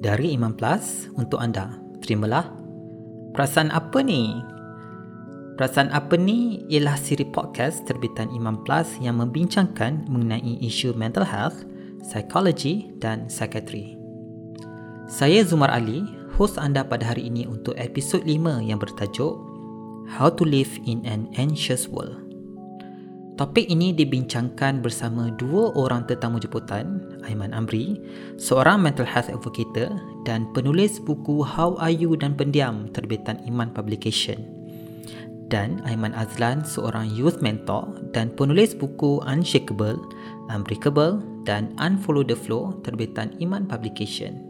Dari Imam Plus untuk anda. Terimalah. Perasaan apa ni? Perasaan apa ni ialah siri podcast terbitan Imam Plus yang membincangkan mengenai isu mental health, psikologi dan psikiatri. Saya Zumar Ali, host anda pada hari ini untuk episod 5 yang bertajuk How to Live in an Anxious World. Topik ini dibincangkan bersama dua orang tetamu jemputan, Aiman Amri, seorang mental health advocate dan penulis buku How Are You dan Pendiam terbitan Iman Publication. Dan Aiman Azlan, seorang youth mentor dan penulis buku Unshakable, Unbreakable dan Unfollow the Flow terbitan Iman Publication.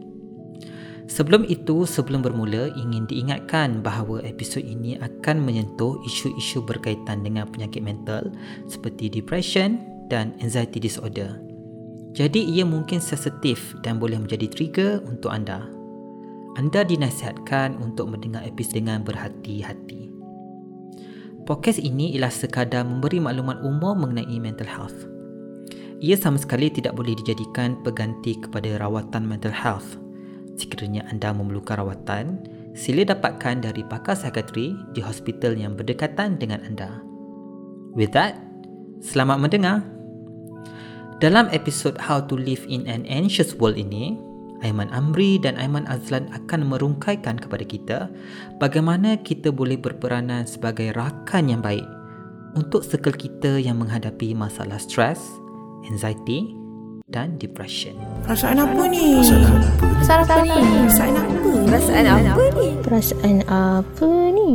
Sebelum itu, sebelum bermula, ingin diingatkan bahawa episod ini akan menyentuh isu-isu berkaitan dengan penyakit mental seperti depression dan anxiety disorder. Jadi ia mungkin sensitif dan boleh menjadi trigger untuk anda. Anda dinasihatkan untuk mendengar episod dengan berhati-hati. Podcast ini ialah sekadar memberi maklumat umum mengenai mental health. Ia sama sekali tidak boleh dijadikan pengganti kepada rawatan mental health Sekiranya anda memerlukan rawatan, sila dapatkan dari pakar psikiatri di hospital yang berdekatan dengan anda. With that, selamat mendengar. Dalam episod How to Live in an Anxious World ini, Aiman Amri dan Aiman Azlan akan merungkaikan kepada kita bagaimana kita boleh berperanan sebagai rakan yang baik untuk circle kita yang menghadapi masalah stres, anxiety dan depression. Perasaan apa ni? Perasaan apa ni? Perasaan apa ni? Perasaan apa ni? Perasaan apa ni?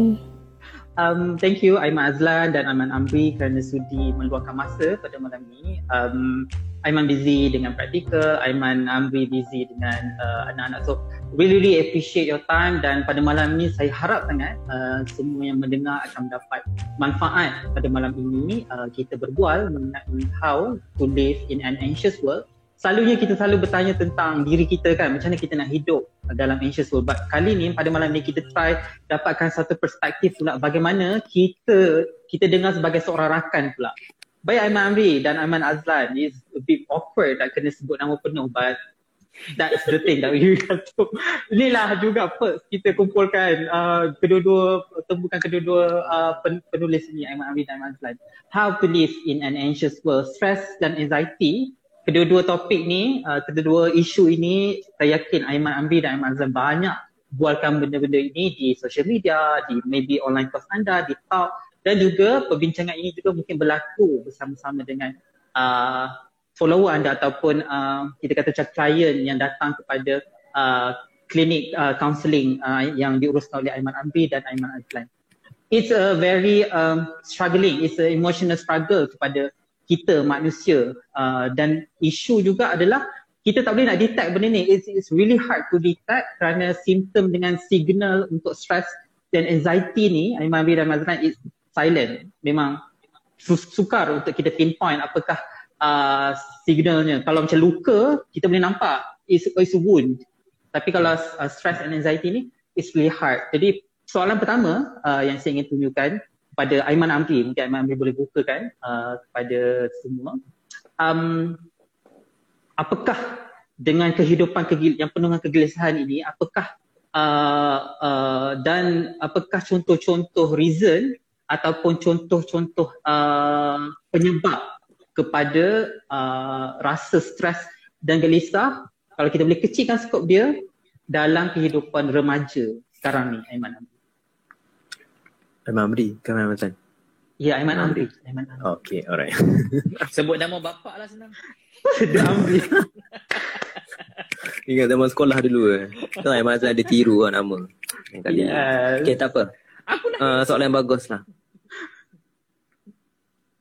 Um, thank you Aiman Azlan dan Aiman Amri kerana sudi meluangkan masa pada malam ini. Um, Aiman busy dengan praktikal, Aiman Amri busy dengan uh, anak-anak. So really really appreciate your time dan pada malam ini saya harap sangat uh, semua yang mendengar akan mendapat manfaat pada malam ini. Uh, kita berbual mengenai how to live in an anxious world selalunya kita selalu bertanya tentang diri kita kan macam mana kita nak hidup dalam anxious world but kali ni pada malam ni kita try dapatkan satu perspektif pula bagaimana kita kita dengar sebagai seorang rakan pula baik Aiman Amri dan Aiman Azlan is a bit awkward nak kena sebut nama penuh but that's the thing that we have to. Inilah juga first kita kumpulkan uh, kedua-dua temukan kedua-dua uh, penulis ini Aiman Amri dan Aiman Azlan. How to live in an anxious world. Stress dan anxiety kedua-dua topik ni, uh, kedua-dua isu ini, saya yakin Aiman Amri dan Aiman Azam banyak bualkan benda-benda ini di social media, di maybe online course anda, di talk dan juga perbincangan ini juga mungkin berlaku bersama-sama dengan uh, follower anda ataupun uh, kita kata client yang datang kepada uh, klinik uh, counselling uh, yang diuruskan oleh Aiman Amri dan Aiman Azlan. It's a very um, struggling, it's a emotional struggle kepada kita manusia uh, dan isu juga adalah kita tak boleh nak detect benda ni it's, it's really hard to detect kerana simptom dengan signal untuk stress dan anxiety ni Aiman Amir dan Mazlan is silent. Memang sukar untuk kita pinpoint apakah uh, signalnya. Kalau macam luka kita boleh nampak it's, it's a wound. Tapi kalau uh, stress and anxiety ni it's really hard. Jadi soalan pertama uh, yang saya ingin tunjukkan pada Aiman Amri mungkin Aiman Amri boleh bukakan uh, kepada semua. Um, apakah dengan kehidupan kegil- yang penuh dengan kegelisahan ini apakah uh, uh, dan apakah contoh-contoh reason ataupun contoh-contoh uh, penyebab kepada uh, rasa stres dan gelisah kalau kita boleh kecilkan skop dia dalam kehidupan remaja sekarang ni Aiman Amri Aiman Amri ke Aiman Mazlan? Ya, Aiman Amri. Aiman Amri. Okay, alright. Sebut nama bapak lah senang. Sedap Amri. Ingat zaman sekolah dulu eh. Kan Aiman Mazlan ada tiru lah nama. Yang kali. Yes. Okay, tak apa. Aku lah. Uh, soalan yang bagus lah.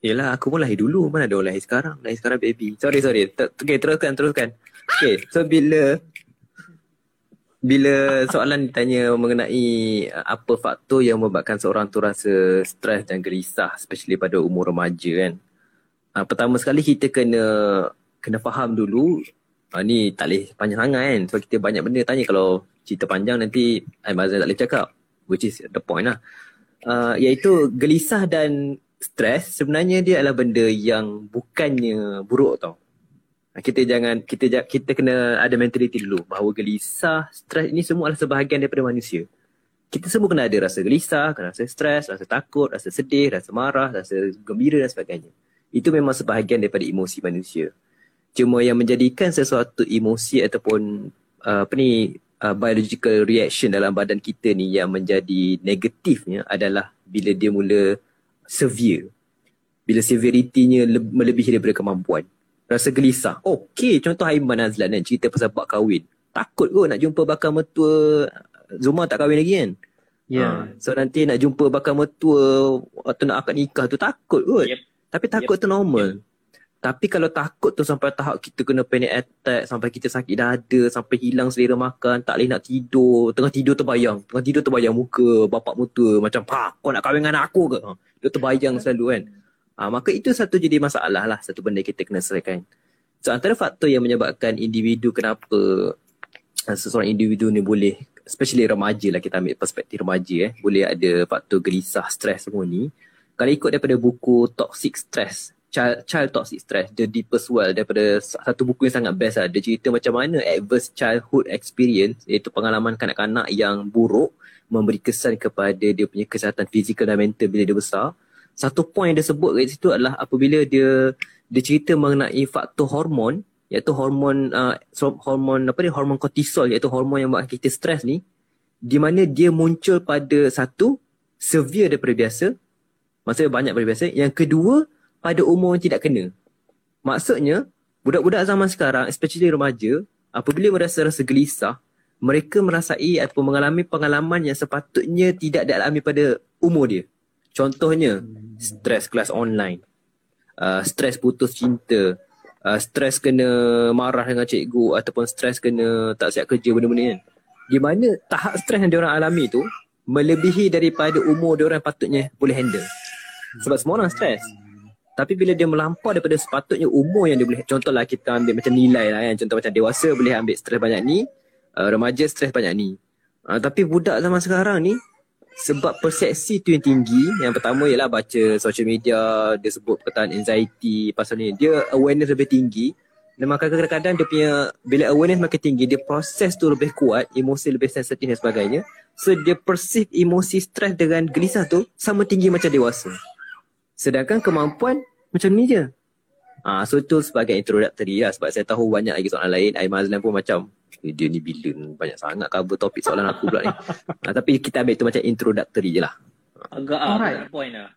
Yelah, aku pun lahir dulu. Mana ada orang lahir sekarang? Lahir sekarang baby. Sorry, sorry. Okay, teruskan, teruskan. Okay, so bila bila soalan ditanya mengenai uh, apa faktor yang membuatkan seorang tu rasa stres dan gelisah especially pada umur remaja kan. Uh, pertama sekali kita kena kena faham dulu uh, ni tak boleh panjang sangat kan. Sebab kita banyak benda tanya kalau cerita panjang nanti Aimazan tak boleh cakap which is the point lah. Uh, iaitu gelisah dan stres sebenarnya dia adalah benda yang bukannya buruk tau. Kita jangan kita kita kena ada mentality dulu bahawa gelisah, stres ini semua adalah sebahagian daripada manusia. Kita semua kena ada rasa gelisah, kena rasa stres, rasa takut, rasa sedih, rasa marah, rasa gembira dan sebagainya. Itu memang sebahagian daripada emosi manusia. Cuma yang menjadikan sesuatu emosi ataupun uh, apa ni uh, biological reaction dalam badan kita ni yang menjadi negatifnya adalah bila dia mula severe. Bila severity-nya le- melebihi daripada kemampuan. Rasa gelisah. Okey, contoh Aiman Azlan kan cerita pasal bak kahwin. Takut kot nak jumpa bakal mertua Zuma tak kahwin lagi kan? Ya. Ha, so nanti nak jumpa bakal mertua atau nak akad nikah tu takut kot. Yep. Tapi takut tu normal. Tapi kalau takut tu sampai tahap kita kena panic attack, sampai kita sakit dada, sampai hilang selera makan, tak boleh nak tidur, tengah tidur terbayang, tengah tidur terbayang muka bapak mertua macam, "Pa, kau nak kahwin dengan aku ke?" Ha, dia terbayang selalu kan. Ha, maka itu satu jadi masalah lah, satu benda kita kena selesaikan. So antara faktor yang menyebabkan individu kenapa uh, seseorang individu ni boleh especially remaja lah kita ambil perspektif remaja eh boleh ada faktor gelisah stres semua ni kalau ikut daripada buku Toxic Stress Child, Child Toxic Stress The Deepest Well daripada satu buku yang sangat best lah. Dia cerita macam mana adverse childhood experience iaitu pengalaman kanak-kanak yang buruk memberi kesan kepada dia punya kesihatan fizikal dan mental bila dia besar. Satu point yang dia sebut kat situ adalah apabila dia dia cerita mengenai faktor hormon iaitu hormon uh, hormon apa ni hormon kortisol iaitu hormon yang buat kita stres ni di mana dia muncul pada satu severe daripada biasa maksudnya banyak daripada biasa. Yang kedua pada umur yang tidak kena maksudnya budak-budak zaman sekarang especially remaja apabila merasa rasa gelisah mereka merasai ataupun mengalami pengalaman yang sepatutnya tidak dialami pada umur dia contohnya stres kelas online uh, stres putus cinta uh, stres kena marah dengan cikgu ataupun stres kena tak siap kerja benda-benda kan. Di mana tahap stres yang diorang alami tu melebihi daripada umur diorang patutnya boleh handle. Sebab semua orang stres. Tapi bila dia melampau daripada sepatutnya umur yang dia boleh contohlah kita ambil macam nilai lah kan. Contoh macam dewasa boleh ambil stres banyak ni, uh, remaja stres banyak ni. Uh, tapi budak zaman sekarang ni sebab persepsi tu yang tinggi yang pertama ialah baca social media dia sebut perkataan anxiety pasal ni dia awareness lebih tinggi dan maka kadang-kadang dia punya bila awareness makin tinggi dia proses tu lebih kuat emosi lebih sensitif dan sebagainya so dia perceive emosi stres dengan gelisah tu sama tinggi macam dewasa sedangkan kemampuan macam ni je Ah, so tu sebagai introductory lah sebab saya tahu banyak lagi soalan lain. Aiman Azlan pun macam eh, dia ni bila banyak sangat cover topik soalan aku pula ni. ah, tapi kita ambil tu macam introductory je lah. Agak ah, Alright. banyak point lah.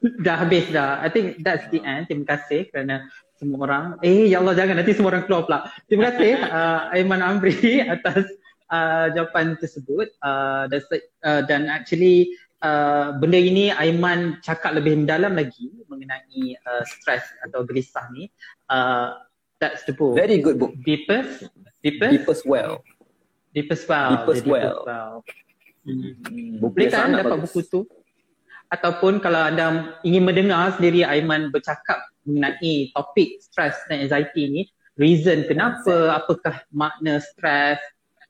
Dah habis dah. I think that's the end. Terima kasih kerana semua orang. Eh, ya Allah jangan nanti semua orang keluar pula. Terima kasih uh, Aiman Amri atas uh, jawapan tersebut. Uh, uh, dan actually uh, benda ini Aiman cakap lebih mendalam lagi mengenai uh, stres atau gelisah ni. Uh, that's the book. Very good book. Deepest? Deepest? Deepest Well. Deepest Well. Deepest The Well. Hmm. Buku Boleh kan dapat bagus. buku tu? Ataupun kalau anda ingin mendengar sendiri Aiman bercakap mengenai topik stress dan anxiety ni, reason kenapa, apakah makna stress,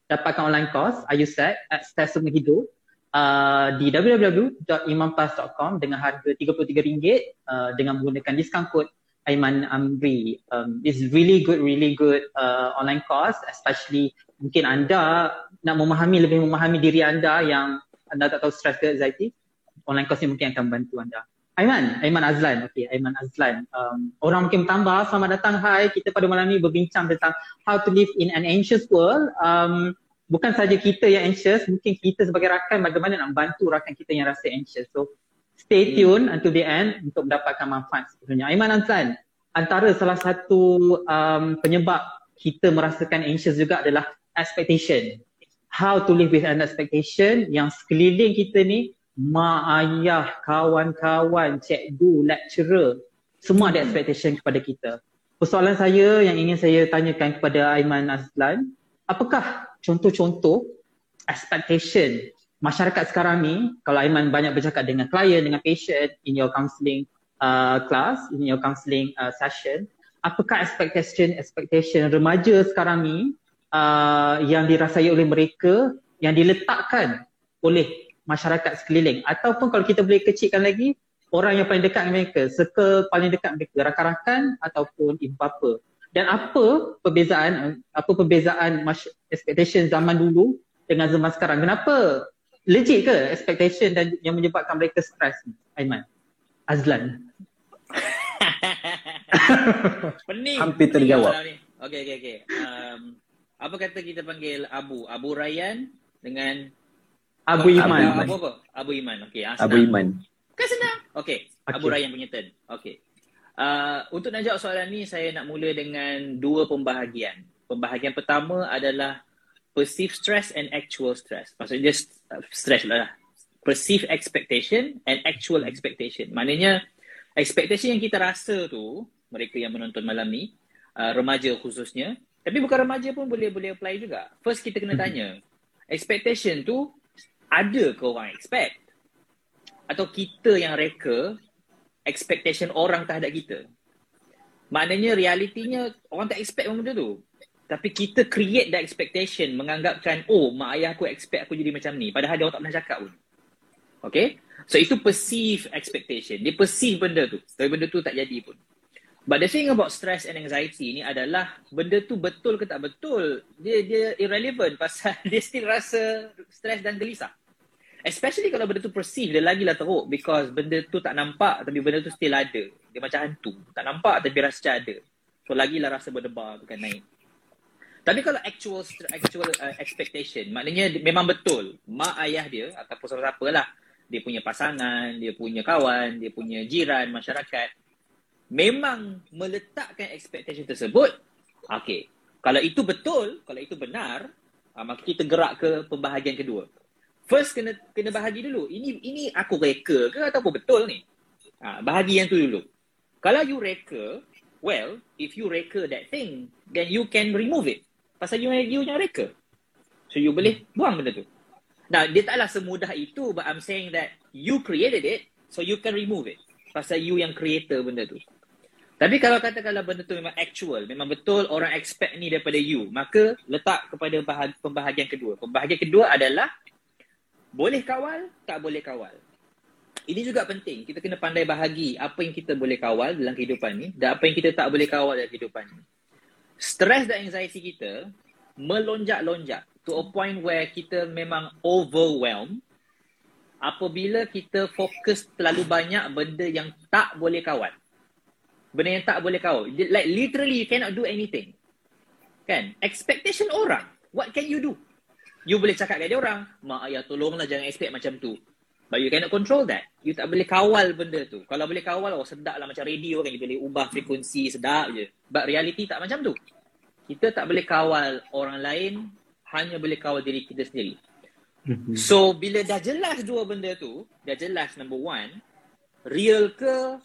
dapatkan online course Ayuset at Stress Semua Hidup uh, di www.imanplus.com dengan harga RM33 uh, dengan menggunakan diskaun kod Aiman Amri. Um, it's really good, really good uh, online course, especially mungkin anda nak memahami lebih memahami diri anda yang anda tak tahu stress ke anxiety, online course ni mungkin akan membantu anda. Aiman, Aiman Azlan. Okay, Aiman Azlan. Um, orang mungkin bertambah. Selamat datang. Hai, kita pada malam ni berbincang tentang how to live in an anxious world. Um, bukan saja kita yang anxious, mungkin kita sebagai rakan bagaimana nak bantu rakan kita yang rasa anxious. So, stay tune until the end untuk mendapatkan manfaat sepenuhnya. Aiman Azlan, antara salah satu um, penyebab kita merasakan anxious juga adalah expectation. How to live with an expectation yang sekeliling kita ni mak ayah, kawan-kawan, cikgu, lecturer, semua ada expectation kepada kita. Persoalan saya yang ingin saya tanyakan kepada Aiman Azlan, apakah contoh-contoh expectation masyarakat sekarang ni, kalau Aiman banyak bercakap dengan klien, dengan patient in your counselling uh, class, in your counselling uh, session, apakah expectation expectation remaja sekarang ni uh, yang dirasai oleh mereka yang diletakkan oleh masyarakat sekeliling ataupun kalau kita boleh kecilkan lagi orang yang paling dekat dengan mereka, circle paling dekat mereka, rakan-rakan ataupun ibu bapa. Dan apa perbezaan apa perbezaan expectation zaman dulu dengan zaman sekarang kenapa legit ke expectation dan yang menyebabkan mereka stres ni Aiman Azlan Pening. Hampir terjawab. Okey okey okey. Um, apa kata kita panggil Abu? Abu Rayyan dengan Abu Abu, Iman Abu apa? Abu Iman. Okey, ah, Abu. Iman. Kan senang. Okey, Abu Okey. Rayyan punya turn. Okey. Uh, untuk nak jawab soalan ni saya nak mula dengan dua pembahagian. Pembahagian pertama adalah perceived stress and actual stress. Maksudnya uh, stress lah. Perceived expectation and actual expectation. Maknanya expectation yang kita rasa tu mereka yang menonton malam ni uh, remaja khususnya tapi bukan remaja pun boleh boleh apply juga. First kita kena tanya expectation tu ada ke orang expect? Atau kita yang reka expectation orang terhadap kita? Maknanya realitinya orang tak expect pun benda tu. Tapi kita create that expectation menganggapkan oh mak ayah aku expect aku jadi macam ni padahal dia orang tak pernah cakap pun. Okay? So itu perceive expectation. Dia perceive benda tu. Tapi benda tu tak jadi pun. But the thing about stress and anxiety ni adalah benda tu betul ke tak betul. Dia dia irrelevant pasal dia still rasa stress dan gelisah. Especially kalau benda tu perceive dia lagilah teruk because benda tu tak nampak tapi benda tu still ada. Dia macam hantu. Tak nampak tapi rasa macam ada. So lagilah rasa berdebar tu kan naik. Tapi kalau actual actual uh, expectation, maknanya memang betul mak ayah dia ataupun siapa-siapa lah, dia punya pasangan, dia punya kawan, dia punya jiran, masyarakat, memang meletakkan expectation tersebut, okay. Kalau itu betul, kalau itu benar, uh, maka kita gerak ke pembahagian kedua. First kena kena bahagi dulu. Ini ini aku reka ke ataupun betul ni? Ha, bahagi yang tu dulu. Kalau you reka, well, if you reka that thing, then you can remove it. Pasal you, you yang reka. So you boleh buang benda tu. Now, dia taklah semudah itu but I'm saying that you created it so you can remove it. Pasal you yang creator benda tu. Tapi kalau katakanlah benda tu memang actual, memang betul orang expect ni daripada you, maka letak kepada bahag, pembahagian kedua. Pembahagian kedua adalah boleh kawal, tak boleh kawal. Ini juga penting. Kita kena pandai bahagi apa yang kita boleh kawal dalam kehidupan ni dan apa yang kita tak boleh kawal dalam kehidupan ni. Stress dan anxiety kita melonjak-lonjak to a point where kita memang overwhelmed apabila kita fokus terlalu banyak benda yang tak boleh kawal. Benda yang tak boleh kawal. Like literally you cannot do anything. Kan? Expectation orang. What can you do? You boleh cakap kat dia orang, mak ayah tolonglah jangan expect macam tu. But you cannot control that. You tak boleh kawal benda tu. Kalau boleh kawal, oh sedap lah macam radio kan. You boleh ubah frekuensi, sedap je. But reality tak macam tu. Kita tak boleh kawal orang lain, hanya boleh kawal diri kita sendiri. So, bila dah jelas dua benda tu, dah jelas number one, real ke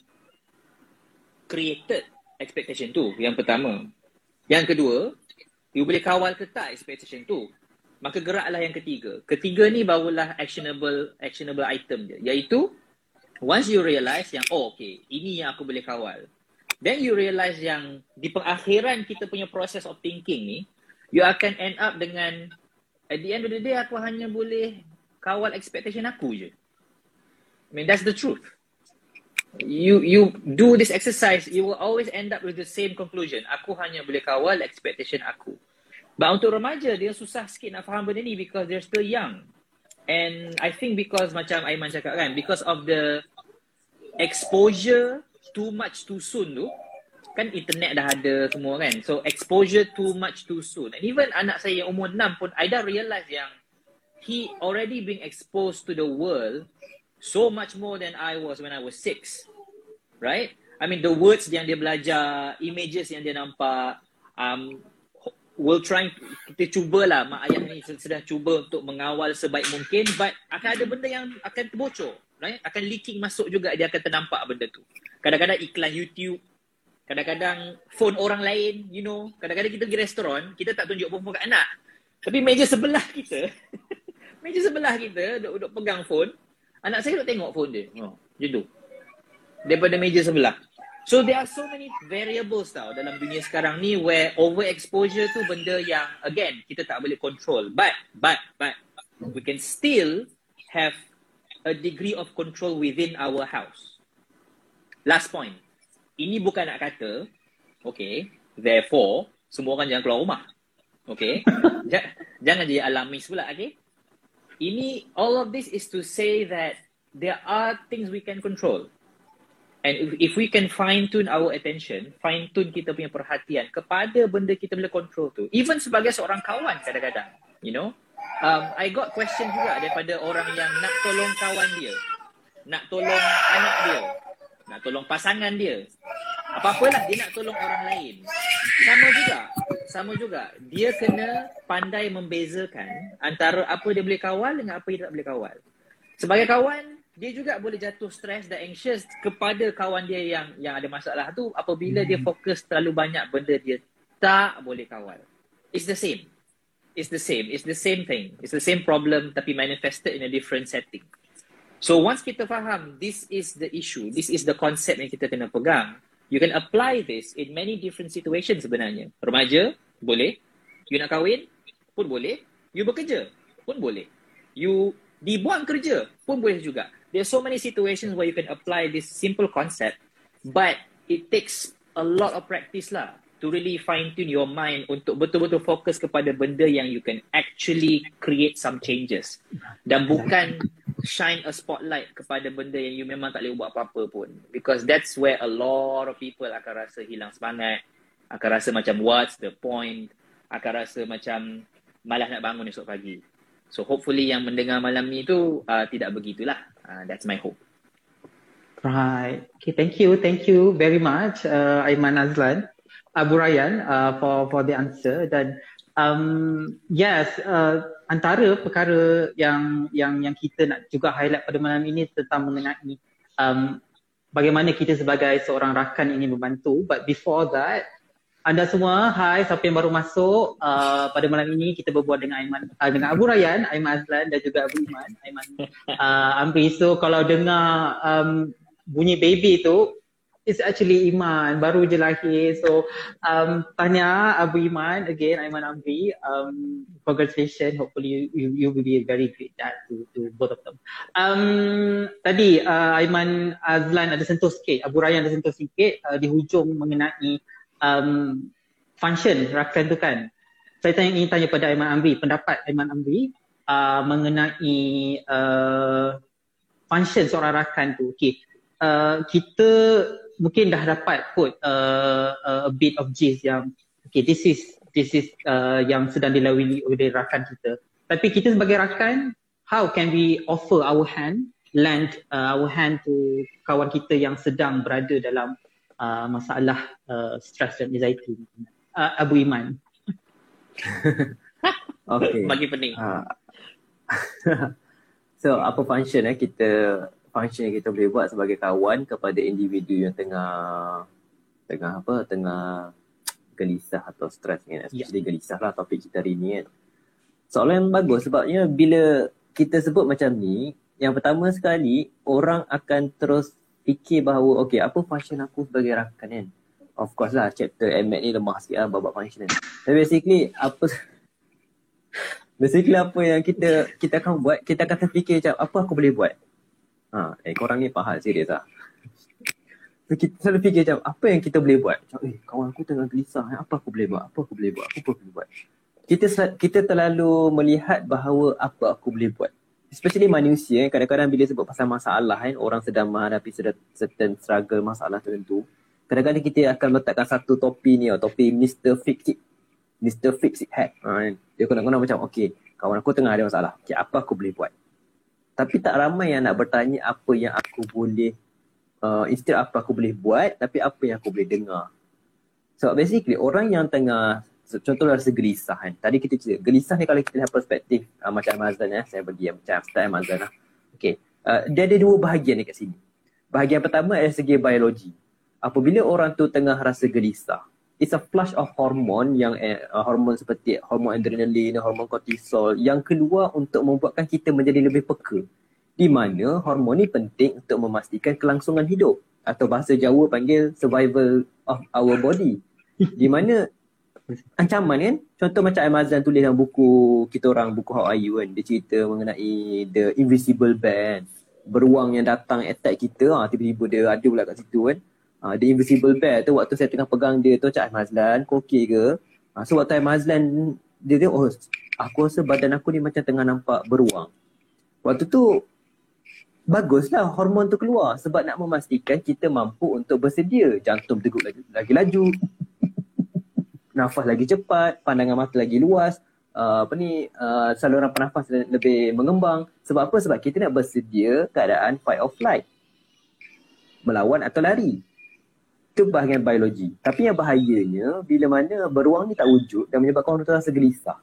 created expectation tu, yang pertama. Yang kedua, you boleh kawal ke tak expectation tu. Maka geraklah yang ketiga. Ketiga ni barulah actionable actionable item dia. Iaitu, once you realise yang, oh okay, ini yang aku boleh kawal. Then you realise yang di pengakhiran kita punya process of thinking ni, you akan end up dengan, at the end of the day, aku hanya boleh kawal expectation aku je. I mean, that's the truth. You you do this exercise, you will always end up with the same conclusion. Aku hanya boleh kawal expectation aku. But untuk remaja, dia susah sikit nak faham benda ni because they're still young. And I think because macam Aiman cakap kan, because of the exposure too much too soon tu, kan internet dah ada semua kan. So exposure too much too soon. And even anak saya yang umur 6 pun, I dah realise yang he already being exposed to the world so much more than I was when I was six. Right? I mean, the words yang dia belajar, images yang dia nampak, um, will try kita cubalah. Mak ayah ni sedang cuba untuk mengawal sebaik mungkin but akan ada benda yang akan terbocor right? Akan leaking masuk juga dia akan ternampak benda tu. Kadang-kadang iklan YouTube kadang-kadang phone orang lain you know. Kadang-kadang kita pergi restoran kita tak tunjuk phone kat anak tapi meja sebelah kita meja sebelah kita duk, duk pegang phone. Anak saya duk tengok phone dia. Oh macam tu. Daripada meja sebelah So there are so many variables tau dalam dunia sekarang ni where overexposure tu benda yang again kita tak boleh control. But but but we can still have a degree of control within our house. Last point. Ini bukan nak kata okay, Therefore, semua orang jangan keluar rumah. Okay? Ja- jangan jadi alamis pula, okay? Ini, all of this is to say that there are things we can control. And if, if we can fine tune our attention, fine tune kita punya perhatian kepada benda kita boleh control tu. Even sebagai seorang kawan kadang-kadang, you know. Um, I got question juga daripada orang yang nak tolong kawan dia. Nak tolong anak dia. Nak tolong pasangan dia. Apa-apalah dia nak tolong orang lain. Sama juga. Sama juga. Dia kena pandai membezakan antara apa dia boleh kawal dengan apa dia tak boleh kawal. Sebagai kawan, dia juga boleh jatuh stres dan anxious kepada kawan dia yang yang ada masalah tu apabila dia fokus terlalu banyak benda dia tak boleh kawal. It's the same. It's the same. It's the same thing. It's the same problem tapi manifested in a different setting. So once kita faham this is the issue, this is the concept yang kita kena pegang, you can apply this in many different situations sebenarnya. Remaja, boleh. You nak kahwin, pun boleh. You bekerja, pun boleh. You dibuang kerja, pun boleh juga. There's so many situations where you can apply this simple concept, but it takes a lot of practice lah to really fine tune your mind untuk betul-betul fokus kepada benda yang you can actually create some changes. Dan bukan shine a spotlight kepada benda yang you memang tak boleh buat apa-apa pun. Because that's where a lot of people akan rasa hilang semangat akan rasa macam what's the point? Akan rasa macam malas nak bangun esok pagi so hopefully yang mendengar malam ni tu uh, tidak begitulah uh, that's my hope Right. Okay, thank you. Thank you very much, uh, Aiman Azlan, Abu Ryan, uh, for for the answer. Dan um, yes, uh, antara perkara yang yang yang kita nak juga highlight pada malam ini tentang mengenai um, bagaimana kita sebagai seorang rakan ingin membantu. But before that, anda semua, hai, siapa yang baru masuk uh, pada malam ini kita berbual dengan Aiman, uh, dengan Abu Ryan, Aiman Azlan dan juga Abu Iman, Aiman uh, Amri. So kalau dengar um, bunyi baby tu, it's actually Iman, baru je lahir. So um, tanya Abu Iman, again Aiman Amri, um, congratulations, hopefully you, you, you will be a very great dad to, to both of them. Um, tadi uh, Aiman Azlan ada sentuh sikit, Abu Ryan ada sentuh sikit uh, di hujung mengenai um, function rakan tu kan. Saya tanya, ingin tanya pada Aiman Amri, pendapat Aiman Amri uh, mengenai uh, function seorang rakan tu. Okay. Uh, kita mungkin dah dapat put uh, uh, a bit of gist yang okay this is this is uh, yang sedang dilalui oleh rakan kita. Tapi kita sebagai rakan, how can we offer our hand, lend uh, our hand to kawan kita yang sedang berada dalam uh, masalah uh, stress dan anxiety. Uh, Abu Iman. Okay. bagi pening Ha. so apa function eh kita function yang kita boleh buat sebagai kawan kepada individu yang tengah tengah apa tengah gelisah atau stres kan especially yeah. gelisah lah topik kita hari ni kan soalan yang bagus sebabnya bila kita sebut macam ni yang pertama sekali orang akan terus fikir bahawa okay apa function aku sebagai rakan kan? Of course lah chapter MAT ni lemah sikit lah babak function kan. Tapi basically apa basically apa yang kita kita akan buat kita akan terfikir macam apa aku boleh buat? Ha eh korang ni faham serius lah kita selalu fikir macam apa yang kita boleh buat? Macam eh kawan aku tengah gelisah eh, apa aku boleh buat? Apa aku boleh buat? Apa aku boleh buat? Kita kita terlalu melihat bahawa apa aku boleh buat especially manusia kadang-kadang bila sebut pasal masalah kan orang sedang menghadapi certain- struggle masalah tertentu kadang-kadang kita akan letakkan satu topi ni atau topi Mr. Fix It Mr. Fix It Hat ha, kan. dia kadang-kadang macam okay kawan aku tengah ada masalah okay, apa aku boleh buat tapi tak ramai yang nak bertanya apa yang aku boleh uh, instead apa aku boleh buat tapi apa yang aku boleh dengar so basically orang yang tengah so, contoh rasa gelisah kan tadi kita cerita gelisah ni kalau kita lihat perspektif uh, macam Amazon ya saya bagi yang macam style Amazon lah okay uh, dia ada dua bahagian dekat sini bahagian pertama adalah segi biologi apabila orang tu tengah rasa gelisah it's a flush of hormon yang uh, hormon seperti hormon adrenalin, hormon kortisol yang keluar untuk membuatkan kita menjadi lebih peka. Di mana hormon ni penting untuk memastikan kelangsungan hidup atau bahasa Jawa panggil survival of our body. Di mana ancaman kan contoh macam Amazon tulis dalam buku kita orang buku How Are You kan dia cerita mengenai the invisible band beruang yang datang attack kita ha, tiba-tiba dia ada pula kat situ kan ha, The Invisible Bear tu waktu saya tengah pegang dia tu Cak Mazlan kau okey ke? Uh, so waktu Mazlan dia tengok oh aku rasa badan aku ni macam tengah nampak beruang. Waktu tu baguslah hormon tu keluar sebab nak memastikan kita mampu untuk bersedia. Jantung degup lagi, lagi laju. Nafas lagi cepat, pandangan mata lagi luas, uh, apa ni uh, saluran penafas lebih mengembang. Sebab apa? Sebab kita nak bersedia keadaan fight or flight. Melawan atau lari. Itu bahagian biologi. Tapi yang bahayanya bila mana beruang ni tak wujud dan menyebabkan orang tu rasa gelisah.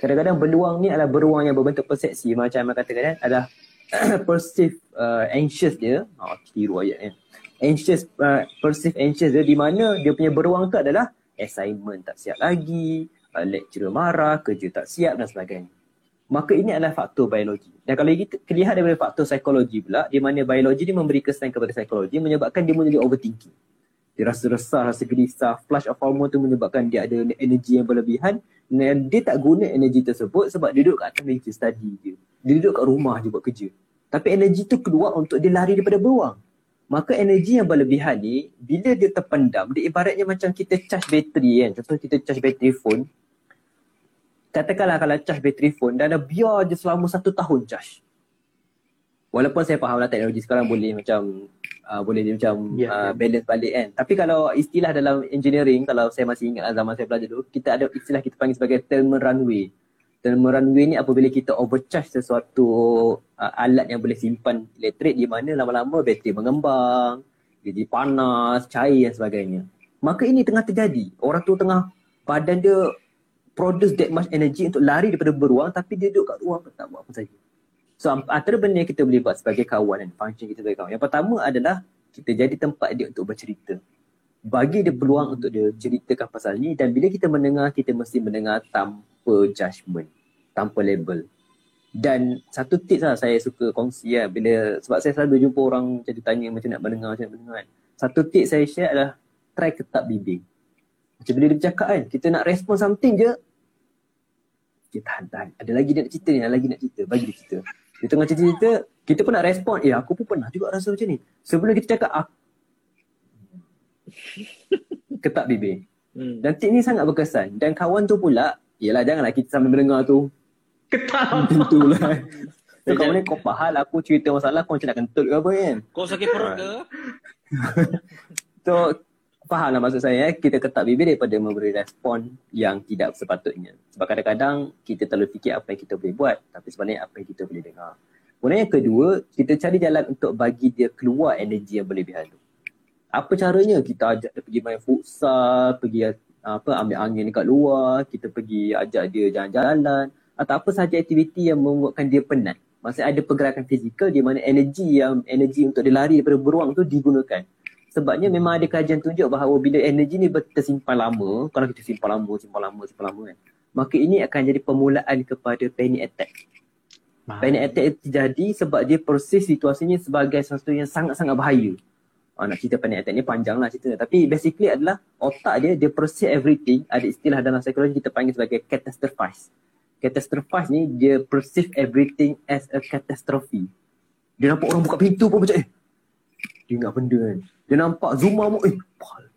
Kadang-kadang beruang ni adalah beruang yang berbentuk persepsi macam yang katakan kan adalah perceive uh, anxious dia. Oh, tiru ayat kan. Anxious, uh, perceive anxious dia di mana dia punya beruang tu adalah assignment tak siap lagi, uh, lecturer marah, kerja tak siap dan sebagainya. Maka ini adalah faktor biologi. Dan kalau kita lihat daripada faktor psikologi pula, di mana biologi ni memberi kesan kepada psikologi menyebabkan dia menjadi overthinking dia rasa resah, rasa gelisah, flush of hormone tu menyebabkan dia ada energi yang berlebihan dan dia tak guna energi tersebut sebab dia duduk kat atas meja study dia. Dia duduk kat rumah je buat kerja. Tapi energi tu keluar untuk dia lari daripada beruang. Maka energi yang berlebihan ni, bila dia terpendam, dia ibaratnya macam kita charge bateri kan. Contoh kita charge bateri phone. Katakanlah kalau charge bateri phone dan biar je selama satu tahun charge. Walaupun saya faham lah teknologi sekarang boleh macam uh, boleh dia macam yeah, uh, yeah. balance balik kan. Tapi kalau istilah dalam engineering, kalau saya masih ingat lah zaman saya belajar dulu, kita ada istilah kita panggil sebagai thermal runway. Thermal runway ni apabila kita overcharge sesuatu uh, alat yang boleh simpan elektrik di mana lama-lama bateri mengembang, jadi panas, cair dan sebagainya. Maka ini tengah terjadi. Orang tu tengah badan dia produce that much energy untuk lari daripada beruang tapi dia duduk kat ruang tak buat apa saja. So antara benda yang kita boleh buat sebagai kawan dan function kita sebagai kawan. Yang pertama adalah kita jadi tempat dia untuk bercerita. Bagi dia peluang untuk dia ceritakan pasal ni dan bila kita mendengar, kita mesti mendengar tanpa judgement, tanpa label. Dan satu tips lah saya suka kongsi lah bila sebab saya selalu jumpa orang macam tanya macam nak mendengar, macam nak mendengar kan. Satu tips saya share adalah try ketap bibir. Macam bila dia bercakap kan, kita nak respon something je, kita tahan, tahan. Ada lagi dia nak cerita ni, ada lagi nak cerita, bagi dia cerita. Dia tengah cerita-cerita, kita pun nak respon. Eh, aku pun pernah juga rasa macam ni. Sebelum kita cakap, aku... ketak bibir. Hmm. Dan tip ni sangat berkesan. Dan kawan tu pula, yelah janganlah kita sambil mendengar tu. Ketak. Tentu lah. So, kawan ni kau faham aku cerita masalah, kau macam nak kentut ke apa kan? Kau sakit perut ke? so, Fahamlah maksud saya, eh. kita ketak bibir daripada memberi respon yang tidak sepatutnya. Sebab kadang-kadang kita terlalu fikir apa yang kita boleh buat, tapi sebenarnya apa yang kita boleh dengar. Kemudian yang kedua, kita cari jalan untuk bagi dia keluar energi yang berlebihan tu. Apa caranya? Kita ajak dia pergi main futsal, pergi apa ambil angin dekat luar, kita pergi ajak dia jalan-jalan atau apa sahaja aktiviti yang membuatkan dia penat. Maksudnya ada pergerakan fizikal di mana energi yang energi untuk dia lari daripada beruang tu digunakan. Sebabnya memang ada kajian tunjuk bahawa bila energi ni tersimpan lama, kalau kita simpan lama, simpan lama, simpan lama kan, maka ini akan jadi permulaan kepada panic attack. Panic attack terjadi sebab dia proses situasinya sebagai sesuatu yang sangat-sangat bahaya. Oh, nak cerita panic attack ni panjang lah cerita. Tapi basically adalah otak dia, dia proses everything. Ada istilah dalam psikologi kita panggil sebagai catastrophize. Catastrophize ni dia perceive everything as a catastrophe. Dia nampak orang buka pintu pun macam eh. Dia ingat benda kan. Dia nampak Zuma mu eh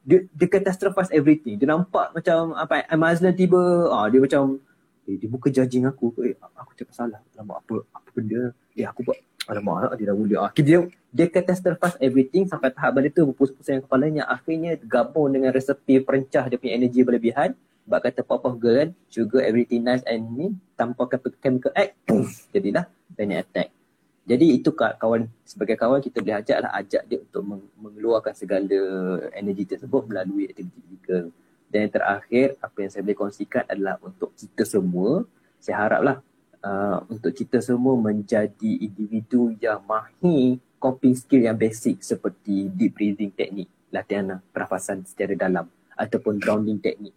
dia dia catastrophize everything. Dia nampak macam apa Amazon tiba ah dia macam eh dia buka judging aku eh aku cakap salah. Alamak apa apa benda? Eh aku buat alamak dia dah mula. Ah dia dia catastrophize everything sampai tahap benda tu berpusing-pusing kepalanya akhirnya gabung dengan resepi perencah dia punya energi berlebihan sebab kata papa girl kan sugar everything nice and ni tanpa chemical act jadilah panic attack jadi itu kawan sebagai kawan kita boleh ajaklah ajak dia untuk mengeluarkan segala energi tersebut melalui aktiviti fizikal. Dan yang terakhir apa yang saya boleh kongsikan adalah untuk kita semua saya haraplah uh, untuk kita semua menjadi individu yang mahir coping skill yang basic seperti deep breathing teknik, latihan pernafasan secara dalam ataupun grounding teknik.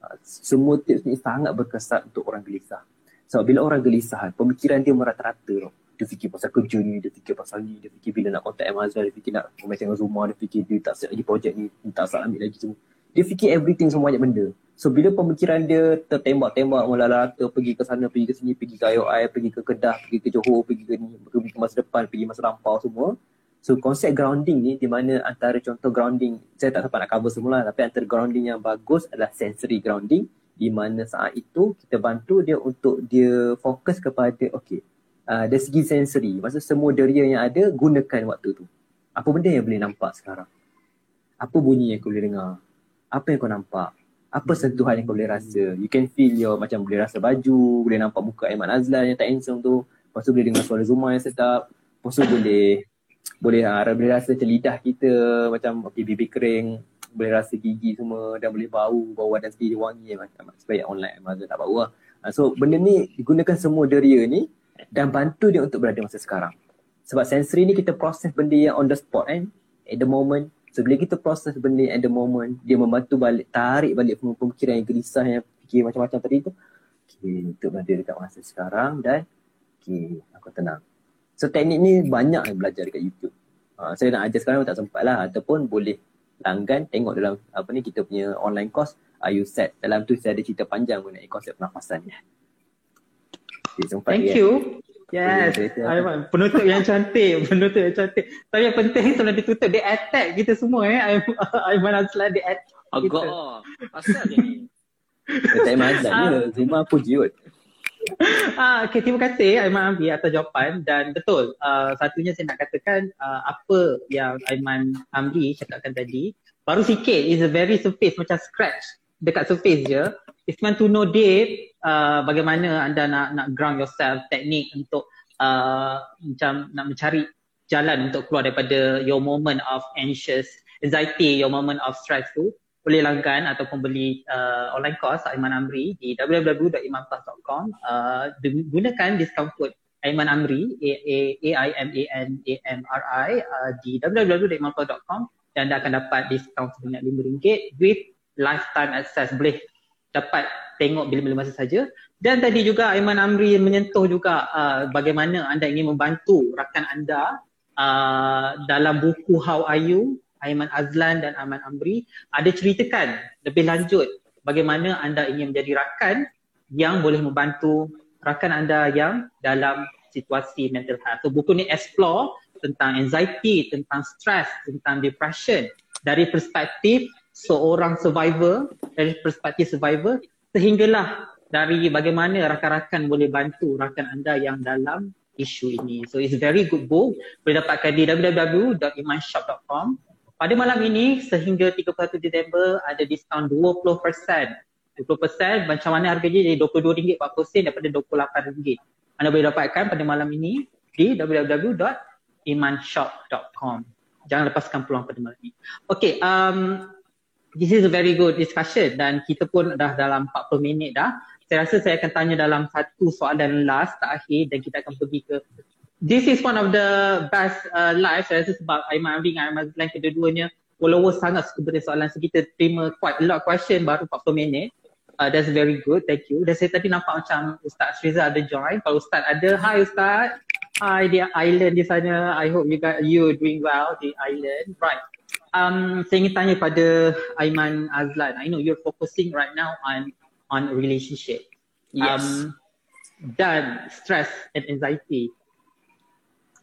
Uh, semua tips ni sangat berkesan untuk orang gelisah. Sebab so, bila orang gelisah, pemikiran dia merata-rata dia fikir pasal kerja ni, dia fikir pasal ni, dia fikir bila nak contact Amazon, dia fikir nak komen dengan Zuma, dia fikir dia tak siap lagi projek ni, dia tak siap ambil lagi semua. Dia fikir everything semua banyak benda. So bila pemikiran dia tertembak-tembak mula rata pergi ke sana, pergi ke sini, pergi ke IOI, pergi ke Kedah, pergi ke Johor, pergi ke ni, pergi ke masa depan, pergi masa lampau semua. So konsep grounding ni di mana antara contoh grounding, saya tak sempat nak cover semula tapi antara grounding yang bagus adalah sensory grounding di mana saat itu kita bantu dia untuk dia fokus kepada okay, uh, dari segi sensory, maksud semua deria yang ada gunakan waktu tu. Apa benda yang boleh nampak sekarang? Apa bunyi yang kau boleh dengar? Apa yang kau nampak? Apa sentuhan yang kau boleh rasa? You can feel your macam boleh rasa baju, boleh nampak muka Aiman Azlan yang tak handsome tu. Lepas tu boleh dengar suara Zuma yang sedap. Lepas tu boleh boleh ha, boleh rasa macam lidah kita macam okey bibir kering boleh rasa gigi semua dan boleh bau bau badan sendiri wangi macam supaya online masa tak bau lah. Ha, so benda ni digunakan semua deria ni dan bantu dia untuk berada masa sekarang. Sebab sensory ni kita proses benda yang on the spot kan at the moment. So bila kita proses benda at the moment dia membantu balik tarik balik pemikiran yang gelisah yang fikir macam-macam tadi tu. Okay, untuk berada dekat masa sekarang dan okay, aku tenang. So teknik ni banyak yang belajar dekat YouTube. Uh, saya nak ajar sekarang tak sempat lah ataupun boleh langgan tengok dalam apa ni kita punya online course Are you set? Dalam tu saya ada cerita panjang mengenai konsep pernafasan ni. Okay, Thank dia. you. Yes, Aiman. Penutup yang cantik. Penutup yang cantik. Tapi yang penting sebelum ditutup, dia attack kita semua eh. Aiman Azlan, dia attack. Agak. Asal dia ni? Dia Aiman Azlan ni. Ah. Zuma puji kot ah, okay, terima kasih Aiman Ambi atas jawapan dan betul uh, satunya saya nak katakan uh, apa yang Aiman Ambi cakapkan tadi baru sikit is a very surface macam scratch dekat surface je it's meant to know deep uh, bagaimana anda nak nak ground yourself teknik untuk uh, macam nak mencari jalan untuk keluar daripada your moment of anxious anxiety your moment of stress tu boleh langgan ataupun beli uh, online course Aiman Amri di www.imanplus.com uh, gunakan discount code Aiman Amri A A I M A N A M R I uh, di www.imanplus.com dan anda akan dapat diskaun sebanyak RM5 with lifetime access. Boleh dapat tengok bila-bila masa saja dan tadi juga Aiman Amri menyentuh juga uh, bagaimana anda ingin membantu rakan anda uh, dalam buku How Are You Aiman Azlan dan Aman Amri ada ceritakan lebih lanjut bagaimana anda ingin menjadi rakan yang boleh membantu rakan anda yang dalam situasi mental health. So buku ni explore tentang anxiety, tentang stress, tentang depression dari perspektif seorang survivor, dari perspektif survivor sehinggalah dari bagaimana rakan-rakan boleh bantu rakan anda yang dalam isu ini. So it's very good book. Boleh dapatkan di www.imanshop.com pada malam ini sehingga 31 Disember ada diskaun 20%. 20% macam mana harganya jadi RM22.40 daripada RM28. Anda boleh dapatkan pada malam ini di www.imanshop.com. Jangan lepaskan peluang pada malam ini. Okay, um, this is a very good discussion dan kita pun dah dalam 40 minit dah. Saya rasa saya akan tanya dalam satu soalan last terakhir dan kita akan pergi ke this is one of the best uh, live saya rasa sebab Aiman Amri dengan Aiman Zlan kedua-duanya follower sangat suka beri soalan. So kita terima quite a lot question baru 40 minit. Uh, that's very good. Thank you. Dan saya tadi nampak macam Ustaz Shriza ada join. Kalau Ustaz ada hi Ustaz. Hi di island di sana. I hope you got you doing well di island. Right um, saya ingin tanya pada Aiman Azlan I know you're focusing right now on on relationship yes. um, dan stress and anxiety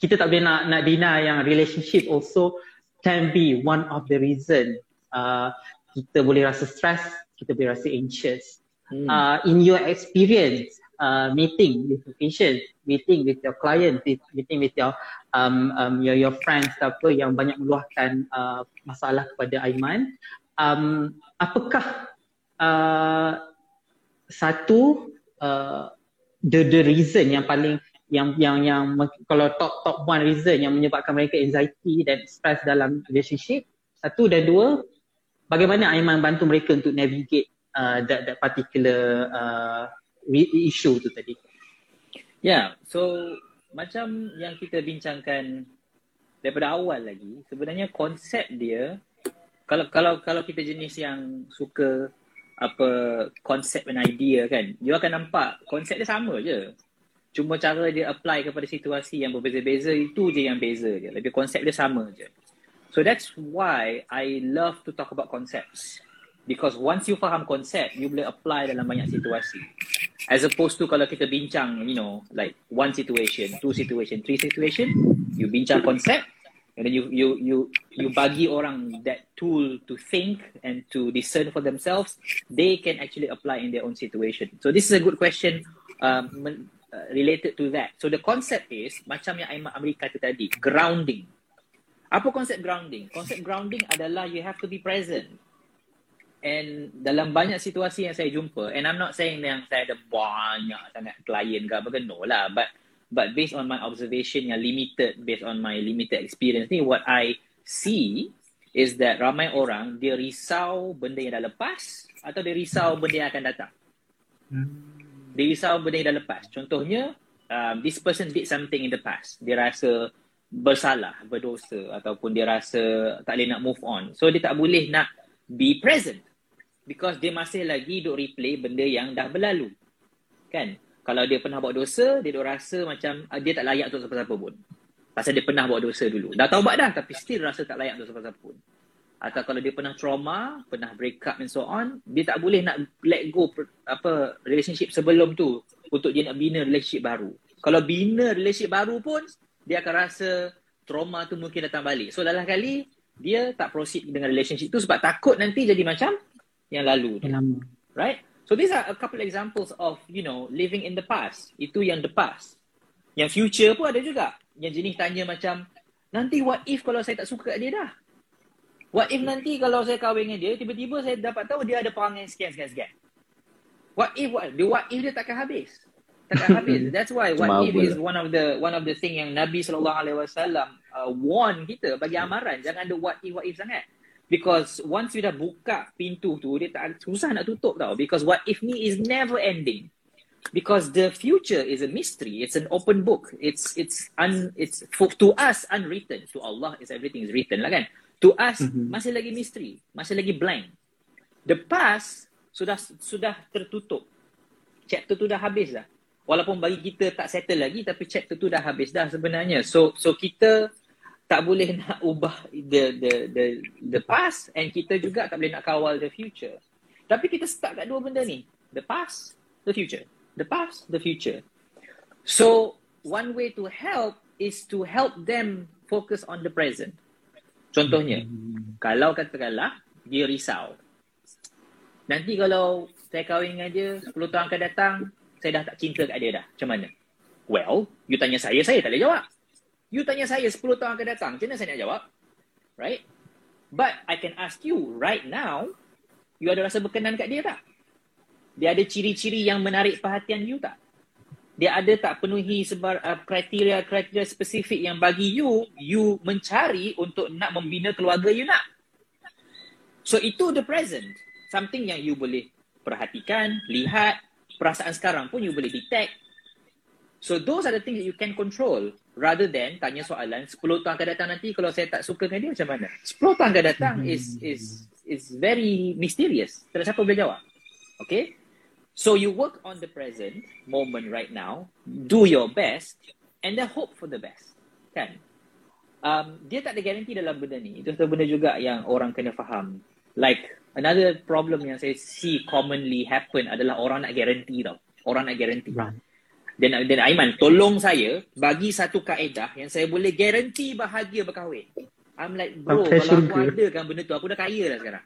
kita tak boleh nak nak deny yang relationship also can be one of the reason uh, kita boleh rasa stress, kita boleh rasa anxious. Hmm. Uh, in your experience, uh, meeting with your patient, meeting with your client, meeting with your um, um, your, your friends apa yang banyak meluahkan uh, masalah kepada Aiman, um, apakah uh, satu uh, the the reason yang paling yang yang yang kalau top top one reason yang menyebabkan mereka anxiety dan stress dalam relationship? Satu dan dua bagaimana Aiman bantu mereka untuk navigate uh, that that particular uh, issue tu tadi yeah so macam yang kita bincangkan daripada awal lagi sebenarnya konsep dia kalau kalau kalau kita jenis yang suka apa konsep dan idea kan you akan nampak konsep dia sama je Cuma cara dia apply kepada situasi yang berbeza-beza itu je yang beza je. Lebih konsep dia sama je. So that's why I love to talk about concepts. Because once you faham konsep, you boleh apply dalam banyak situasi. As opposed to kalau kita bincang, you know, like one situation, two situation, three situation, you bincang konsep, and then you you you you bagi orang that tool to think and to discern for themselves they can actually apply in their own situation. So this is a good question um, uh, related to that. So the concept is macam yang Aiman Amerika tu tadi grounding. Apa konsep grounding? Konsep grounding adalah you have to be present And dalam banyak situasi yang saya jumpa, and I'm not saying yang saya ada banyak sangat klien ke apa ke, no lah. But but based on my observation yang limited, based on my limited experience ni, what I see is that ramai orang dia risau benda yang dah lepas atau dia risau benda yang akan datang. Dia risau benda yang dah lepas. Contohnya, um, this person did something in the past. Dia rasa bersalah, berdosa ataupun dia rasa tak boleh nak move on. So dia tak boleh nak be present because dia masih lagi duk replay benda yang dah berlalu. Kan? Kalau dia pernah buat dosa, dia duk rasa macam uh, dia tak layak untuk siapa-siapa pun. Pasal dia pernah buat dosa dulu. Dah taubat dah tapi still rasa tak layak untuk siapa-siapa pun. Atau kalau dia pernah trauma, pernah break up and so on, dia tak boleh nak let go apa relationship sebelum tu untuk dia nak bina relationship baru. Kalau bina relationship baru pun, dia akan rasa trauma tu mungkin datang balik. So dalam kali, dia tak proceed dengan relationship tu sebab takut nanti jadi macam yang lalu tu. Right? So these are a couple examples of, you know, living in the past. Itu yang the past. Yang future pun ada juga. Yang jenis tanya macam, nanti what if kalau saya tak suka kat dia dah? What if nanti kalau saya kahwin dengan dia, tiba-tiba saya dapat tahu dia ada perangai sekian-sekian-sekian. What if, what, dia what if dia takkan habis? Takkan habis. That's why what if is one of the one of the thing yang Nabi SAW uh, warn kita bagi amaran. Jangan ada what if, what if sangat. Because once you dah buka pintu tu, dia tak susah nak tutup tau. Because what if ni is never ending. Because the future is a mystery. It's an open book. It's it's un, it's for, to us unwritten. To Allah is everything is written lah kan. To us mm-hmm. masih lagi mystery, masih lagi blank. The past sudah sudah tertutup. Chapter tu dah habis dah. Walaupun bagi kita tak settle lagi tapi chapter tu dah habis dah sebenarnya. So so kita tak boleh nak ubah the the the the past and kita juga tak boleh nak kawal the future. Tapi kita stuck kat dua benda ni. The past, the future. The past, the future. So, one way to help is to help them focus on the present. Contohnya, hmm. kalau katakanlah dia risau. Nanti kalau saya kahwin dengan dia, 10 tahun akan datang, saya dah tak cinta kat dia dah. Macam mana? Well, you tanya saya, saya tak boleh jawab. You tanya saya 10 tahun akan datang, macam mana saya nak jawab? Right? But I can ask you right now, you ada rasa berkenan kat dia tak? Dia ada ciri-ciri yang menarik perhatian you tak? Dia ada tak penuhi sebar uh, kriteria-kriteria spesifik yang bagi you, you mencari untuk nak membina keluarga you nak? So itu the present. Something yang you boleh perhatikan, lihat, perasaan sekarang pun you boleh detect. So those are the things that you can control rather than tanya soalan 10 tahun akan datang nanti kalau saya tak suka dengan dia macam mana? 10 tahun akan datang hmm. is is is very mysterious. Tak siapa boleh jawab. Okay? So you work on the present moment right now. Do your best and then hope for the best. Kan? Um, dia tak ada guarantee dalam benda ni. Itu satu benda juga yang orang kena faham. Like another problem yang saya see commonly happen adalah orang nak guarantee tau. Orang nak guarantee. Right dan dan Aiman tolong saya bagi satu kaedah yang saya boleh guarantee bahagia berkahwin. I'm like bro okay, kalau aku ada kan benda tu aku dah kaya dah sekarang.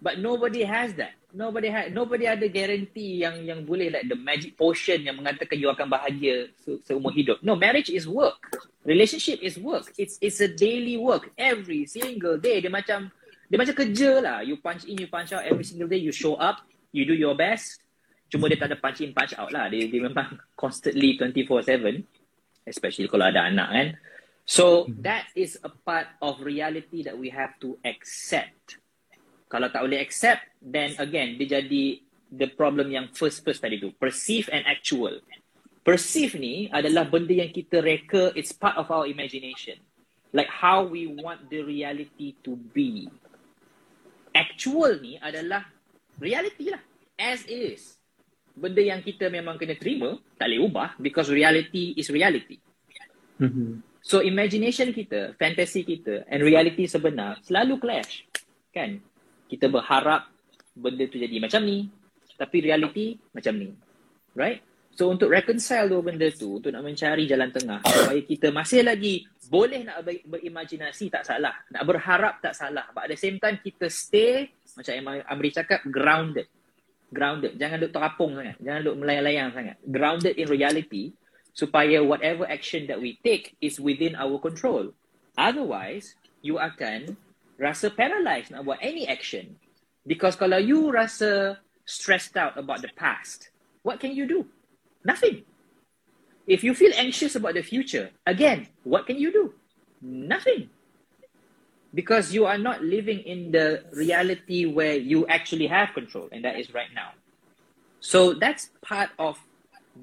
But nobody has that. Nobody has nobody ada guarantee yang yang boleh like the magic potion yang mengatakan you akan bahagia se- seumur hidup. No, marriage is work. Relationship is work. It's it's a daily work. Every single day dia macam dia macam kerja lah. You punch in, you punch out every single day. You show up, you do your best. Cuma dia tak ada punch in, punch out lah. Dia, dia memang constantly 24-7. Especially kalau ada anak kan. So, hmm. that is a part of reality that we have to accept. Kalau tak boleh accept, then again, dia jadi the problem yang first-first tadi tu. Perceive and actual. Perceive ni adalah benda yang kita reka, it's part of our imagination. Like how we want the reality to be. Actual ni adalah reality lah. As is benda yang kita memang kena terima tak boleh ubah because reality is reality. Mm-hmm. So imagination kita, fantasy kita and reality sebenar selalu clash. Kan? Kita berharap benda tu jadi macam ni tapi reality macam ni. Right? So untuk reconcile dua benda tu, untuk nak mencari jalan tengah supaya kita masih lagi boleh nak ber- berimajinasi tak salah, nak berharap tak salah. But at the same time kita stay macam yang Amri cakap grounded. Grounded. Jangan duk terapung sangat. Jangan duk melayang-layang sangat. Grounded in reality supaya whatever action that we take is within our control. Otherwise, you akan rasa paralyzed nak buat any action. Because kalau you rasa stressed out about the past, what can you do? Nothing. If you feel anxious about the future, again, what can you do? Nothing. Because you are not living in the reality where you actually have control, and that is right now. So that's part of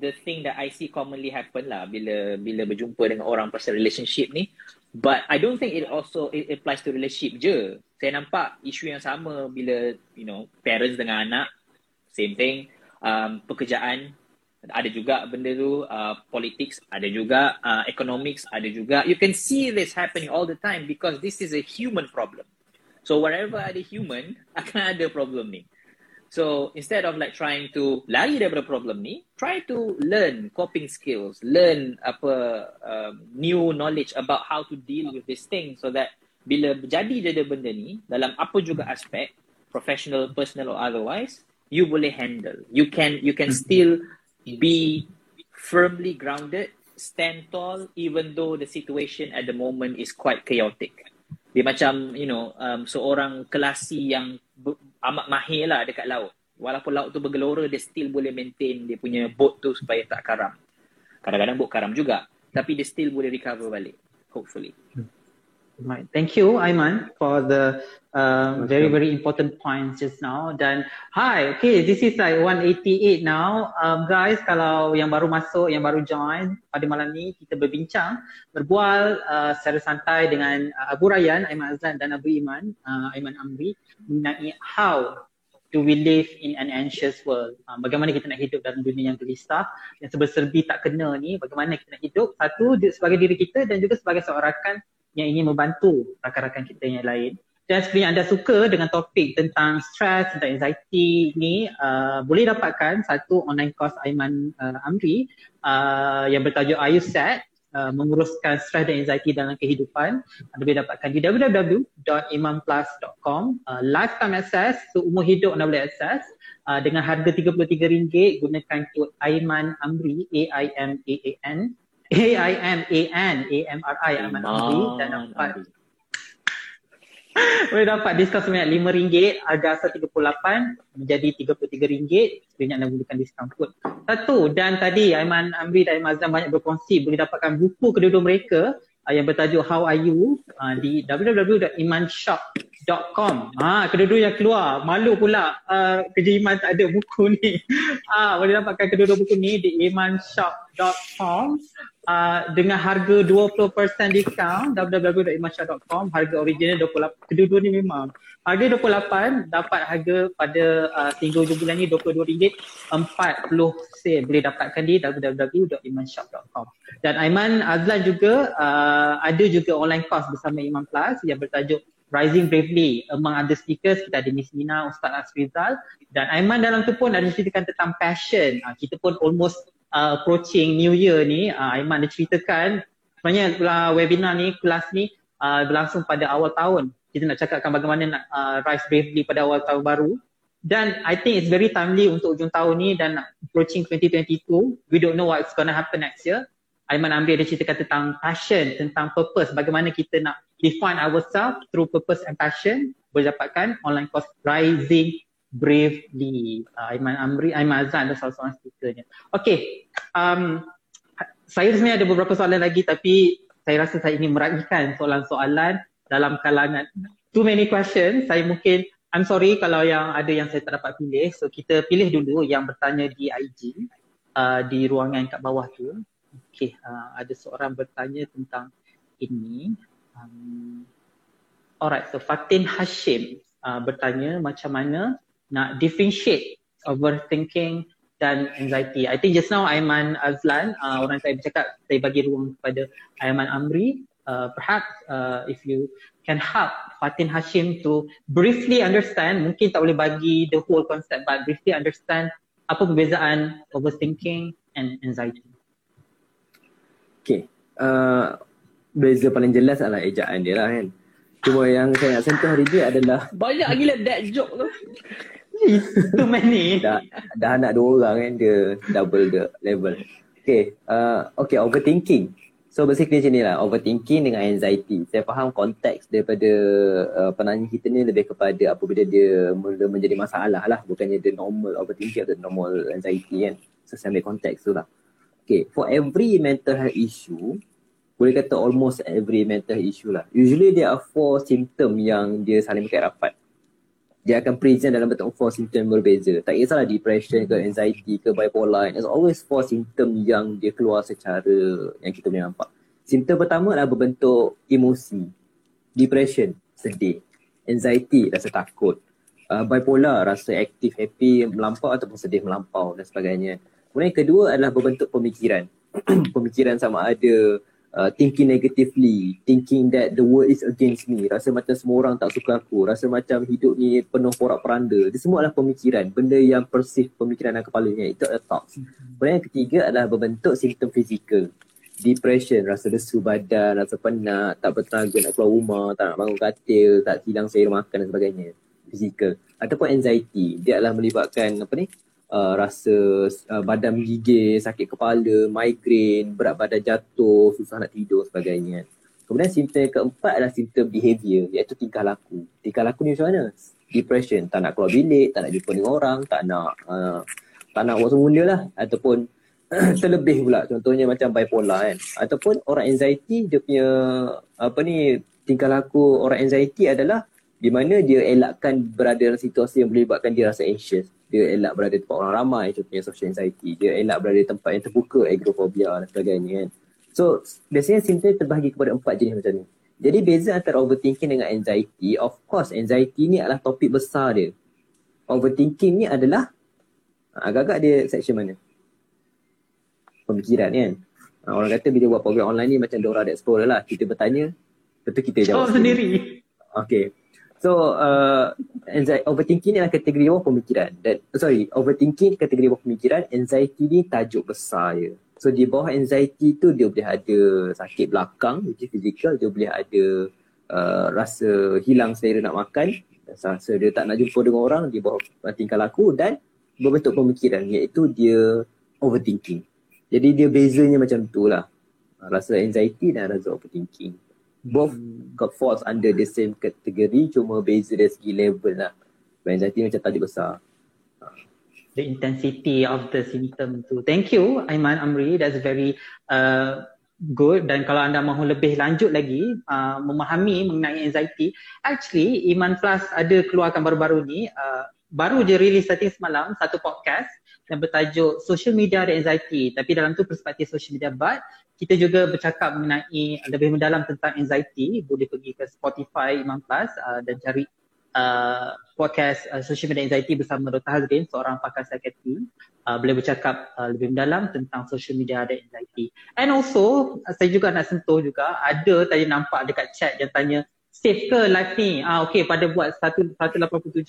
the thing that I see commonly happen lah bila bila berjumpa dengan orang pasal relationship ni. But I don't think it also it applies to relationship je. Saya nampak isu yang sama bila you know parents dengan anak, same thing. Um, pekerjaan ada juga benda tu uh, politics ada juga uh, economics ada juga. You can see this happening all the time because this is a human problem. So wherever ada human akan ada problem ni. So instead of like trying to lari daripada problem ni try to learn coping skills learn apa um, new knowledge about how to deal with this thing so that bila jadi jadi benda ni dalam apa juga aspek professional personal or otherwise you boleh handle. You can you can still be firmly grounded, stand tall, even though the situation at the moment is quite chaotic. Dia macam, you know, um, seorang kelasi yang ber- amat mahir lah dekat laut. Walaupun laut tu bergelora, dia still boleh maintain dia punya boat tu supaya tak karam. Kadang-kadang boat karam juga. Tapi dia still boleh recover balik. Hopefully. Right. Thank you, Aiman, for the um, very, very important points just now. Dan hi, okay, this is like 188 now. Um, guys, kalau yang baru masuk, yang baru join pada malam ni, kita berbincang, berbual uh, secara santai dengan uh, Abu Rayyan, Aiman Azlan dan Abu Iman, uh, Aiman Amri mengenai how do we live in an anxious world. Uh, bagaimana kita nak hidup dalam dunia yang gelisah, yang serba-serbi tak kena ni, bagaimana kita nak hidup, satu sebagai diri kita dan juga sebagai seorang rakan yang ingin membantu rakan-rakan kita yang lain. Dan sekiranya anda suka dengan topik tentang stress, tentang anxiety ni, uh, boleh dapatkan satu online course Aiman uh, Amri uh, yang bertajuk Are You Sad? Uh, menguruskan stres dan anxiety dalam kehidupan. Anda boleh dapatkan di www.imamplus.com uh, Lifetime access, so umur hidup anda boleh access uh, dengan harga RM33 gunakan kod Aiman Amri, A-I-M-A-A-N A-I-M-A-N A-M-R-I Ahmad Amri dan dapat boleh dapat diskaun sebanyak RM5 harga asal RM38 menjadi RM33 sekiranya anda menggunakan diskaun kod satu dan tadi Aiman Amri dan Aiman Azam banyak berkongsi boleh dapatkan buku kedua-dua mereka uh, yang bertajuk How Are You uh, di www.imanshop.com ha, kedua-dua yang keluar malu pula uh, kerja Iman tak ada buku ni. Ha, boleh dapatkan kedua-dua buku ni di imanshop.com Uh, dengan harga 20% diskaun www.imansyah.com harga original 28 kedua-dua ni memang. Harga 28 dapat harga pada uh, tinggal hujung bulan ni RM22 40 sen. Boleh dapatkan di www.imanshop.com dan Aiman Azlan juga uh, ada juga online course bersama Iman Plus yang bertajuk Rising Bravely among other speakers. Kita ada Miss Nina, Ustaz Asrizal. Dan Aiman dalam tu pun ada ceritakan tentang passion. Uh, kita pun almost uh, approaching New Year ni, uh, Aiman dia ceritakan sebenarnya uh, webinar ni, kelas ni uh, berlangsung pada awal tahun. Kita nak cakapkan bagaimana nak uh, rise bravely pada awal tahun baru. Dan I think it's very timely untuk ujung tahun ni dan approaching 2022. We don't know what's to happen next year. Aiman Amri ada ceritakan tentang passion, tentang purpose, bagaimana kita nak define ourselves through purpose and passion. Boleh dapatkan online course Rising Bravely. Uh, Aiman Amri, Aiman Azan adalah salah seorang speakernya. Okay, um, saya sebenarnya ada beberapa soalan lagi tapi saya rasa saya ingin meraihkan soalan-soalan dalam kalangan too many questions. Saya mungkin, I'm sorry kalau yang ada yang saya tak dapat pilih. So kita pilih dulu yang bertanya di IG, uh, di ruangan kat bawah tu. Okay, uh, ada seorang bertanya tentang ini. Um, alright, so Fatin Hashim uh, bertanya macam mana nak differentiate overthinking dan anxiety. I think just now Aiman Azlan, uh, orang saya bercakap, saya bagi ruang kepada Aiman Amri. Uh, perhaps uh, if you can help Fatin Hashim to briefly understand, mungkin tak boleh bagi the whole concept but briefly understand apa perbezaan overthinking and anxiety? Okay. Uh, beza paling jelas adalah ejaan dia lah kan. Cuma yang saya nak sentuh hari ni adalah Banyak gila that joke tu. Too many. dah, dah anak dua orang kan dia double the level. Okay. Uh, okay, overthinking. So basically macam ni lah, overthinking dengan anxiety. Saya faham konteks daripada uh, penanya kita ni lebih kepada apabila dia mula menjadi masalah lah. Bukannya dia normal overthinking atau normal anxiety kan. So saya ambil konteks tu lah. Okay, for every mental health issue, boleh kata almost every mental issue lah. Usually there are four symptom yang dia saling berkait rapat. Dia akan present dalam bentuk four symptom berbeza. Tak kisahlah depression ke anxiety ke bipolar. There's always four symptom yang dia keluar secara yang kita boleh nampak. Simptom pertama adalah berbentuk emosi. Depression, sedih. Anxiety, rasa takut. Uh, bipolar, rasa aktif, happy, melampau ataupun sedih melampau dan sebagainya. Kemudian yang kedua adalah berbentuk pemikiran. pemikiran sama ada uh, thinking negatively, thinking that the world is against me, rasa macam semua orang tak suka aku, rasa macam hidup ni penuh porak-peranda. Itu semua adalah pemikiran, benda yang persif pemikiran dalam kepalanya. Itu adalah thoughts. Kemudian yang ketiga adalah berbentuk simptom fizikal. Depression, rasa lesu badan, rasa penat, tak bertenaga nak keluar rumah, tak nak bangun katil, tak hilang sayur makan dan sebagainya. Fizikal. Ataupun anxiety, dia adalah melibatkan apa ni, uh, rasa uh, badan menggigil, sakit kepala, migraine, berat badan jatuh, susah nak tidur sebagainya. Kemudian simptom keempat adalah simptom behavior iaitu tingkah laku. Tingkah laku ni macam mana? Depression, tak nak keluar bilik, tak nak jumpa dengan orang, tak nak uh, tak nak buat semua benda lah ataupun terlebih pula contohnya macam bipolar kan ataupun orang anxiety dia punya apa ni tingkah laku orang anxiety adalah di mana dia elakkan berada dalam situasi yang boleh buatkan dia rasa anxious. Dia elak berada tempat orang ramai contohnya social anxiety. Dia elak berada di tempat yang terbuka agoraphobia dan sebagainya kan. So biasanya simptom terbahagi kepada empat jenis macam ni. Jadi beza antara overthinking dengan anxiety of course anxiety ni adalah topik besar dia. Overthinking ni adalah agak-agak dia section mana? Pemikiran kan? Ha, orang kata bila buat program online ni macam Dora the Explorer lah. Kita bertanya, betul kita jawab Oh sendiri. Okay. So, uh, anxiety, overthinking ni adalah kategori bawah pemikiran. Dan, sorry, overthinking kategori bawah pemikiran, anxiety ni tajuk besar je. So, di bawah anxiety tu dia boleh ada sakit belakang, which is physical. Dia boleh ada uh, rasa hilang selera nak makan. Rasa dia tak nak jumpa dengan orang di bawah tingkah laku dan berbentuk pemikiran iaitu dia overthinking. Jadi dia bezanya macam tu lah. Rasa anxiety dan rasa overthinking. Both got falls under the same category cuma beza dari segi level lah. Anxiety macam tadi besar. the intensity of the symptom tu. Thank you Aiman Amri. That's very uh, good dan kalau anda mahu lebih lanjut lagi uh, memahami mengenai anxiety, actually Iman Plus ada keluarkan baru-baru ni uh, baru je release starting semalam satu podcast yang bertajuk Social Media dan Anxiety tapi dalam tu perspektif social media but kita juga bercakap mengenai lebih mendalam tentang anxiety boleh pergi ke Spotify Iman Plus uh, dan cari uh, podcast uh, social media anxiety bersama Dr. Hazrin, seorang pakar psikiatri. Uh, boleh bercakap uh, lebih mendalam tentang social media dan anxiety. And also, uh, saya juga nak sentuh juga, ada tadi nampak dekat chat yang tanya, save ke live ni? Ah, okay, pada buat 187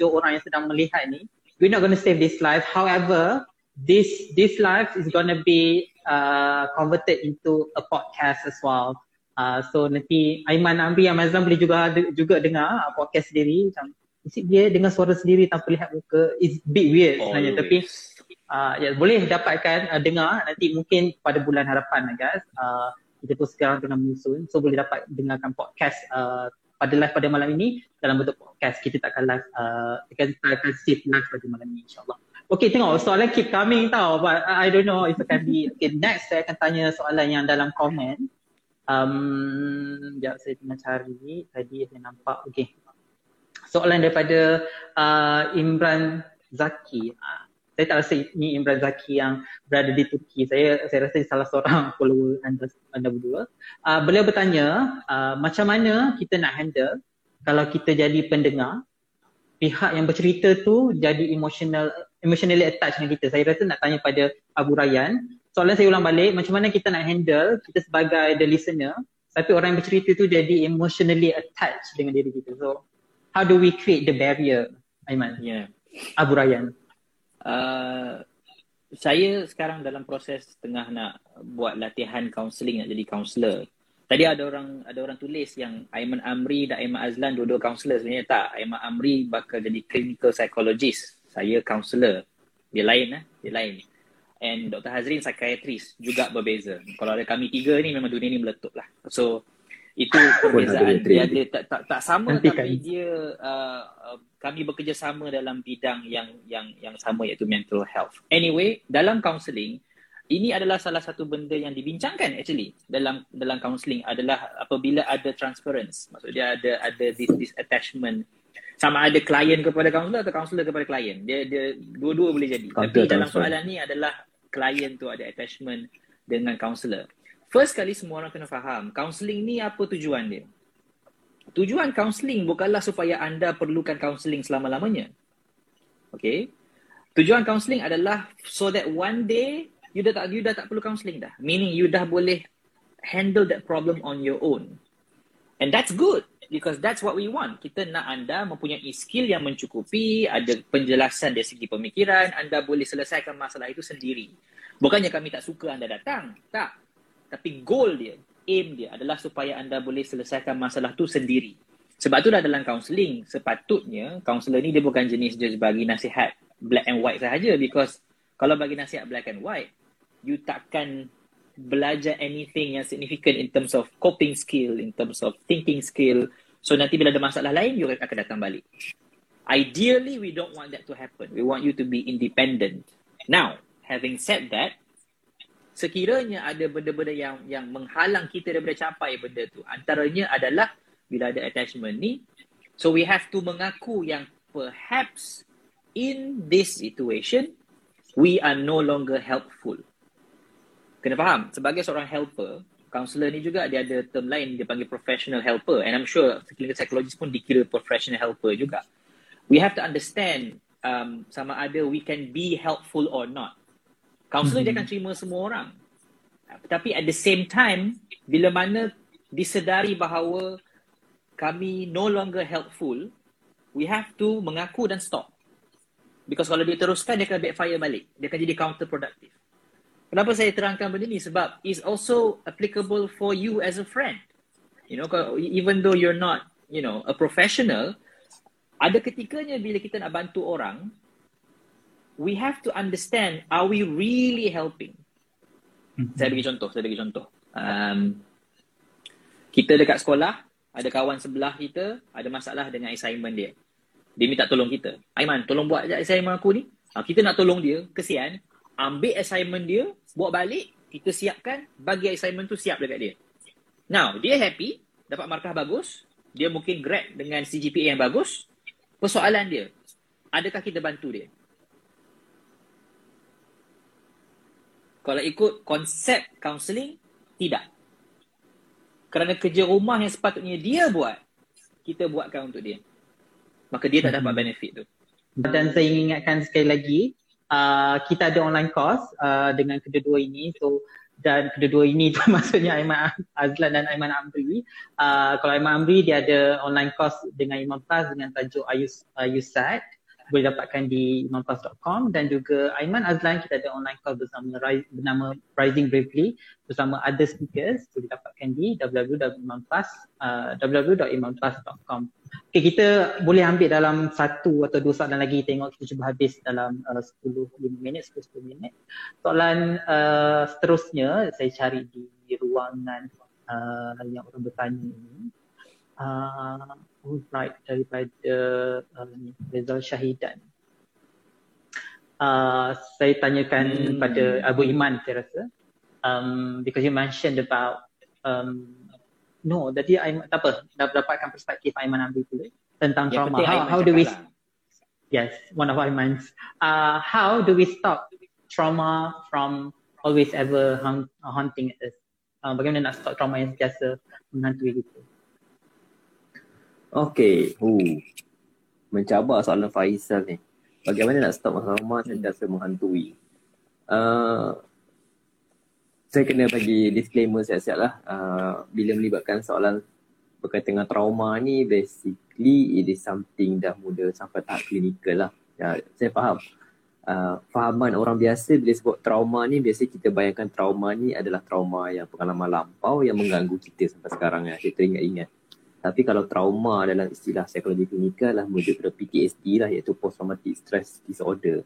orang yang sedang melihat ni, we're not going to save this live. However, this this live is going to be uh, converted into a podcast as well. Uh, so nanti Aiman Amri yang Mazlan boleh juga juga dengar uh, podcast sendiri. Macam Is dia dengar suara sendiri tanpa lihat muka? It's bit weird sebenarnya Oh, Tapi uh, ya, boleh dapatkan uh, dengar Nanti mungkin pada bulan harapan I guess. Uh, Kita tu sekarang tengah menyusun. So boleh dapat dengarkan podcast uh, pada live pada malam ini. Dalam bentuk podcast Kita tak akan live uh, Kita akan save live pada malam ini insyaAllah Okay tengok soalan keep coming tau But I don't know if it can be Okay next saya akan tanya soalan yang dalam komen Um, sekejap saya tengah cari Tadi saya nampak Okay soalan daripada uh, Imran Zaki. Uh, saya tak rasa ini Imran Zaki yang berada di Turki. Saya saya rasa salah seorang follower anda, anda berdua. Uh, beliau bertanya, uh, macam mana kita nak handle kalau kita jadi pendengar, pihak yang bercerita tu jadi emotional emotionally attached dengan kita. Saya rasa nak tanya pada Abu Rayyan. Soalan saya ulang balik, macam mana kita nak handle kita sebagai the listener, tapi orang yang bercerita tu jadi emotionally attached dengan diri kita. So, how do we create the barrier Aiman Yeah. Abu Rayyan Uh, saya sekarang dalam proses tengah nak buat latihan kaunseling nak jadi kaunselor. Tadi ada orang ada orang tulis yang Aiman Amri dan Aiman Azlan dua-dua kaunselor sebenarnya tak. Aiman Amri bakal jadi clinical psychologist. Saya kaunselor. Dia lain eh, dia lain. And Dr. Hazrin psychiatrist juga berbeza. Kalau ada kami tiga ni memang dunia ni meletup lah. So itu perbezaan dia, dia tak, tak tak sama Nanti tapi kan. dia uh, uh, kami bekerjasama dalam bidang yang yang yang sama iaitu mental health. Anyway, dalam counselling ini adalah salah satu benda yang dibincangkan actually dalam dalam counselling adalah apabila ada transference. Maksudnya ada ada this, this attachment sama ada klien kepada kaunselor atau kaunselor kepada klien. Dia dia dua-dua boleh jadi. Tapi dalam soalan ni adalah klien tu ada attachment dengan kaunselor. First kali semua orang kena faham, counselling ni apa tujuan dia? Tujuan counselling bukanlah supaya anda perlukan counselling selama-lamanya. Okay? Tujuan counselling adalah so that one day you dah tak you dah tak perlu counselling dah. Meaning you dah boleh handle that problem on your own. And that's good because that's what we want. Kita nak anda mempunyai skill yang mencukupi, ada penjelasan dari segi pemikiran, anda boleh selesaikan masalah itu sendiri. Bukannya kami tak suka anda datang. Tak. Tapi goal dia, aim dia adalah supaya anda boleh selesaikan masalah tu sendiri. Sebab tu dah dalam counselling, sepatutnya counselor ni dia bukan jenis just bagi nasihat black and white sahaja because kalau bagi nasihat black and white, you takkan belajar anything yang significant in terms of coping skill, in terms of thinking skill. So nanti bila ada masalah lain, you akan datang balik. Ideally, we don't want that to happen. We want you to be independent. Now, having said that, sekiranya ada benda-benda yang yang menghalang kita daripada capai benda tu antaranya adalah bila ada attachment ni so we have to mengaku yang perhaps in this situation we are no longer helpful kena faham sebagai seorang helper counselor ni juga dia ada term lain dia panggil professional helper and i'm sure clinical psychologist pun dikira professional helper juga we have to understand um, sama ada we can be helpful or not Kaunselor mm-hmm. dia akan terima semua orang. Tapi at the same time, bila mana disedari bahawa kami no longer helpful, we have to mengaku dan stop. Because kalau dia teruskan, dia akan backfire balik. Dia akan jadi counterproductive. Kenapa saya terangkan benda ni? Sebab it's also applicable for you as a friend. You know, even though you're not, you know, a professional, ada ketikanya bila kita nak bantu orang, we have to understand are we really helping mm-hmm. saya bagi contoh saya bagi contoh um, kita dekat sekolah ada kawan sebelah kita ada masalah dengan assignment dia dia minta tolong kita Aiman tolong buat je assignment aku ni ha, kita nak tolong dia kesian ambil assignment dia buat balik kita siapkan bagi assignment tu siap dekat dia now dia happy dapat markah bagus dia mungkin grad dengan CGPA yang bagus persoalan dia adakah kita bantu dia Kalau ikut konsep counselling, tidak. Kerana kerja rumah yang sepatutnya dia buat, kita buatkan untuk dia. Maka dia tak dapat hmm. benefit tu. Dan saya ingatkan sekali lagi, uh, kita ada online course uh, dengan kedua-dua ini. So dan kedua-dua ini tu maksudnya Aiman Azlan dan Aiman Amri. Uh, kalau Aiman Amri dia ada online course dengan Imam Plus dengan tajuk Ayus Ayusat boleh dapatkan di imanplus.com dan juga Aiman Azlan kita ada online call bersama bernama Rising Bravely bersama other speakers. Boleh dapatkan di www.imanplus uh, Okay, kita boleh ambil dalam satu atau dua soalan lagi. Tengok kita cuba habis dalam uh, 10 minit 10 minit. Soalan uh, seterusnya saya cari di ruangan uh, yang orang bertanya ini. Uh, right daripada uh, Rizal Syahidan. Uh, saya tanyakan hmm. pada Abu Iman saya rasa. Um, because you mentioned about um, no tadi Aiman tak apa. Dah dapatkan perspektif Aiman ambil dulu tentang Yang trauma. how, how do we lah. yes one of Aiman's. Uh, how do we stop trauma from always ever haunting us? Uh, bagaimana nak stop trauma yang biasa menghantui kita Okay. Uh. Mencabar soalan Faisal ni. Bagaimana nak stop masalah rumah sentiasa menghantui? Uh, saya kena bagi disclaimer siap-siap lah. Uh, bila melibatkan soalan berkaitan dengan trauma ni, basically it is something dah muda sampai tahap klinikal lah. Ya, saya faham. uh, fahaman orang biasa bila sebut trauma ni biasa kita bayangkan trauma ni adalah trauma yang pengalaman lampau yang mengganggu kita sampai sekarang ya. Kita ingat-ingat. Tapi kalau trauma dalam istilah psikologi klinikal lah merujuk kepada PTSD lah iaitu post traumatic stress disorder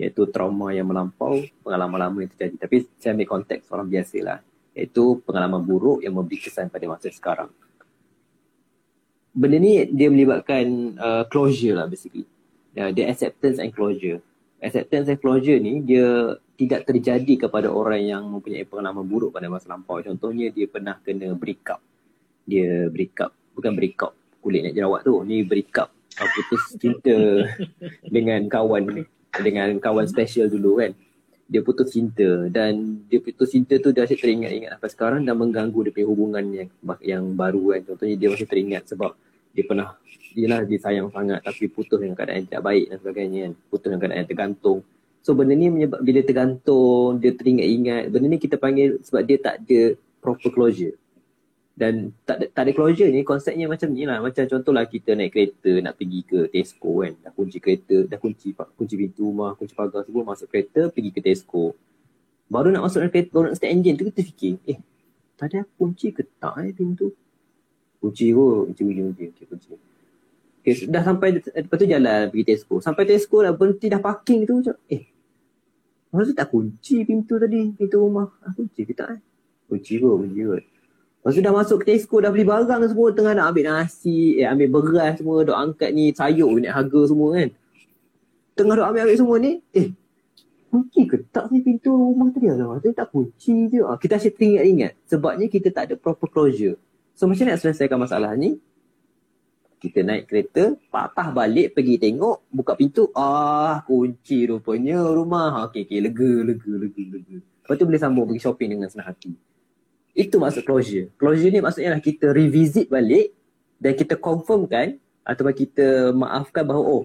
iaitu trauma yang melampau pengalaman lama yang terjadi. Tapi saya ambil konteks orang biasa lah iaitu pengalaman buruk yang memberi kesan pada masa sekarang. Benda ni dia melibatkan uh, closure lah basically. Uh, dia acceptance and closure. Acceptance and closure ni dia tidak terjadi kepada orang yang mempunyai pengalaman buruk pada masa lampau. Contohnya dia pernah kena break up. Dia break up bukan break up kulit nak jerawat tu ni break up uh, putus cinta dengan kawan dengan kawan special dulu kan. Dia putus cinta dan dia putus cinta tu dia asyik teringat-ingat sampai sekarang dan mengganggu dia punya hubungan yang yang baru kan. Contohnya dia masih teringat sebab dia pernah lah dia sayang sangat tapi putus dengan keadaan yang tidak baik dan sebagainya kan. Putus dengan keadaan yang tergantung. So benda ni menyebab bila tergantung dia teringat-ingat benda ni kita panggil sebab dia tak ada proper closure dan tak ada, tak ada closure ni konsepnya macam ni lah macam contohlah kita naik kereta nak pergi ke Tesco kan dah kunci kereta dah kunci kunci pintu rumah kunci pagar semua masuk kereta pergi ke Tesco baru nak masuk dalam kereta baru nak start engine tu kita fikir eh tadi aku kunci ke tak eh pintu kunci kot kunci kunci kunci kunci kunci okay, dah sampai lepas tu jalan pergi Tesco sampai Tesco dah berhenti dah parking tu macam eh Masa tak kunci pintu tadi, pintu rumah. Ah, kunci ke tak eh? Kunci kot, kunci kot. Lepas tu dah masuk ke Tesco dah beli barang semua tengah nak ambil nasi, eh ambil beras semua, dok angkat ni sayur ni harga semua kan. Tengah dok ambil-ambil semua ni, eh kunci ke tak ni pintu rumah tadi lah. Tadi tak kunci je. Ah, kita asyik teringat-ingat sebabnya kita tak ada proper closure. So macam nak selesaikan masalah ni? Kita naik kereta, patah balik pergi tengok, buka pintu, ah kunci rupanya rumah. Okey, okey, lega, lega, lega, lega. Lepas tu boleh sambung pergi shopping dengan senang hati. Itu maksud closure. Closure ni maksudnya lah kita revisit balik dan kita confirmkan ataupun kita maafkan bahawa oh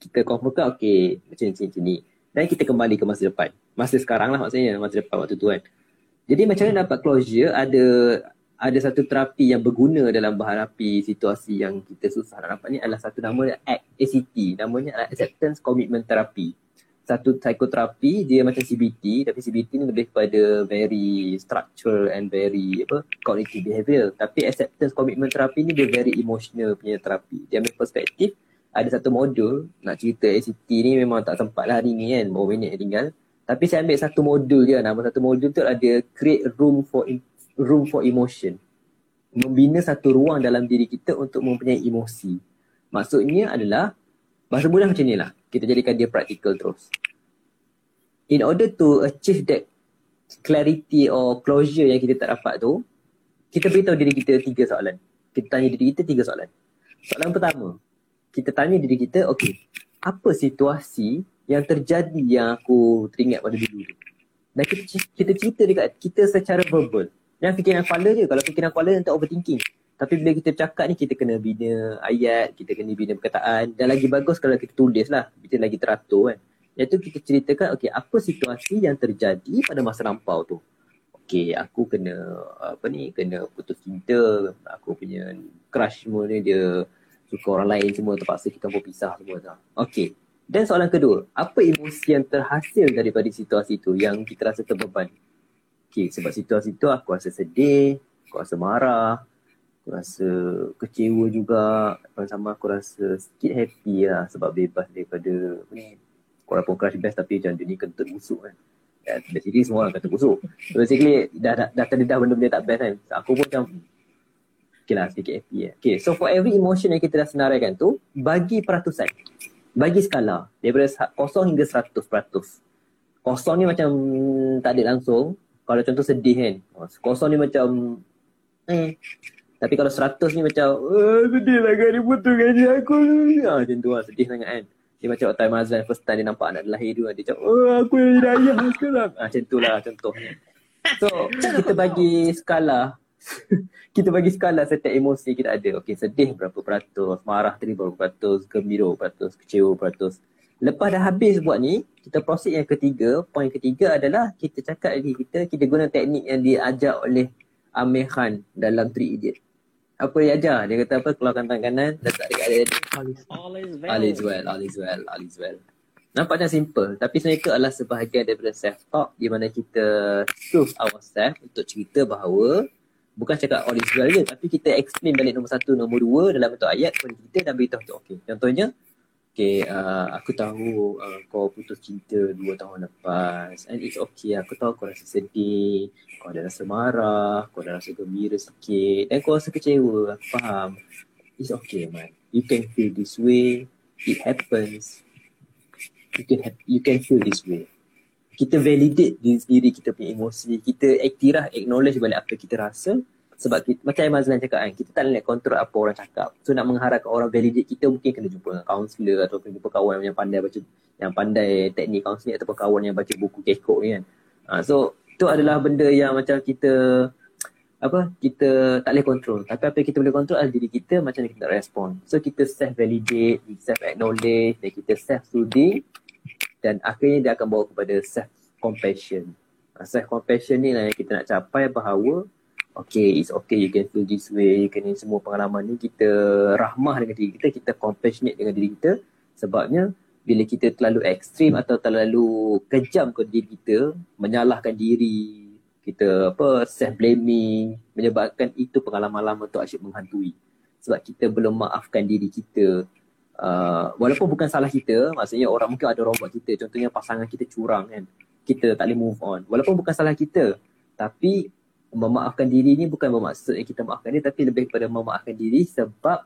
kita confirmkan okey macam ni macam ni dan kita kembali ke masa depan. Masa sekarang lah maksudnya masa depan waktu tu kan. Jadi macam mana dapat closure ada ada satu terapi yang berguna dalam menghadapi situasi yang kita susah nak dapat ni adalah satu nama ACT, ACT namanya adalah Acceptance Commitment Therapy satu psikoterapi dia macam CBT tapi CBT ni lebih kepada very structural and very apa cognitive behavior. Tapi acceptance commitment terapi ni dia very emotional punya terapi dia ambil perspektif ada satu modul nak cerita ACT ni memang tak sempat lah hari ni kan berapa minit tinggal. Tapi saya ambil satu modul dia nama satu modul tu ada create room for room for emotion. Membina satu ruang dalam diri kita untuk mempunyai emosi. Maksudnya adalah bahasa mudah macam ni lah kita jadikan dia practical terus. In order to achieve that clarity or closure yang kita tak dapat tu, kita beritahu diri kita tiga soalan. Kita tanya diri kita tiga soalan. Soalan pertama, kita tanya diri kita, okay, apa situasi yang terjadi yang aku teringat pada dulu tu? Dan kita, kita cerita dekat kita secara verbal. Yang fikiran kepala je. Kalau fikiran kepala nanti overthinking. Tapi bila kita cakap ni kita kena bina ayat, kita kena bina perkataan dan lagi bagus kalau kita tulis lah, kita lagi teratur kan. Iaitu kita ceritakan okay, apa situasi yang terjadi pada masa lampau tu. Okay, aku kena apa ni, kena putus cinta, aku punya crush semua ni dia suka orang lain semua terpaksa kita pun pisah semua tu. Okay, dan soalan kedua, apa emosi yang terhasil daripada situasi tu yang kita rasa terbeban? Okay, sebab situasi tu aku rasa sedih, aku rasa marah, aku rasa kecewa juga sama aku rasa sikit happy lah sebab bebas daripada ni walaupun crush best tapi macam dia ni kentut busuk kan Ya, basically semua orang kata busuk. So basically dah, dah, dah terdedah benda-benda tak best kan. So, aku pun macam Okay lah sedikit happy ya. Okay so for every emotion yang kita dah senaraikan tu bagi peratusan. Bagi skala daripada kosong hingga seratus peratus. Kosong ni macam tak ada langsung. Kalau contoh sedih kan. Kosong ni macam eh tapi kalau seratus ni macam oh, Sedih lah kan dia putus gaji aku. Ha, Macam tu lah sedih sangat kan. Dia macam waktu time Azlan first time dia nampak anak lahir tu Dia macam oh aku yang jadi ayah sekarang. Ha, Macam tu lah contohnya. So kita bagi skala. Kita bagi skala setiap emosi kita ada. Okey, sedih berapa peratus, marah tadi berapa peratus, gembira berapa peratus, kecewa berapa peratus. Lepas dah habis buat ni, kita proceed yang ketiga. Poin ketiga adalah kita cakap lagi kita, kita guna teknik yang diajar oleh Amir Khan dalam Three Idiot apa dia ajar? Dia kata apa? Keluarkan tangan kanan letak dekat dia. All is well. All is well. all is well all is well. Nampak macam simple. Tapi sebenarnya itu adalah sebahagian daripada self-talk di mana kita soothe ourselves untuk cerita bahawa bukan cakap original je tapi kita explain balik nombor satu, nombor dua dalam bentuk ayat kepada kita dan beritahu untuk okay. Contohnya, okay, uh, aku tahu uh, kau putus cinta dua tahun lepas. And it's okay, aku tahu kau rasa sedih, kau ada rasa marah, kau ada rasa gembira sikit. Dan kau rasa kecewa, aku faham. It's okay man, you can feel this way, it happens. You can have, you can feel this way. Kita validate diri sendiri kita punya emosi, kita iktiraf acknowledge balik apa kita rasa sebab kita, macam yang Mazlan cakap kan, kita tak nak kontrol apa orang cakap. So nak mengharapkan orang validate kita mungkin kena jumpa dengan kaunselor atau kena jumpa kawan yang pandai baca yang pandai teknik kaunseling ataupun kawan yang baca buku kekok ni kan. Ha, so itu adalah benda yang macam kita apa kita tak boleh kontrol tapi apa yang kita boleh kontrol adalah diri kita macam mana kita respon so kita self validate self acknowledge dan kita self soothing dan akhirnya dia akan bawa kepada self compassion. Uh, self compassion ni lah yang kita nak capai bahawa okay it's okay you can feel this way. You can semua pengalaman ni kita rahmah dengan diri kita kita compassionate dengan diri kita. Sebabnya bila kita terlalu ekstrim atau terlalu kejam ke diri kita menyalahkan diri kita apa self blaming menyebabkan itu pengalaman lama tu asyik menghantui. Sebab kita belum maafkan diri kita. Uh, walaupun bukan salah kita maksudnya orang mungkin ada orang buat kita. Contohnya pasangan kita curang kan kita tak boleh move on. Walaupun bukan salah kita tapi memaafkan diri ni bukan bermaksud yang kita maafkan dia tapi lebih kepada memaafkan diri sebab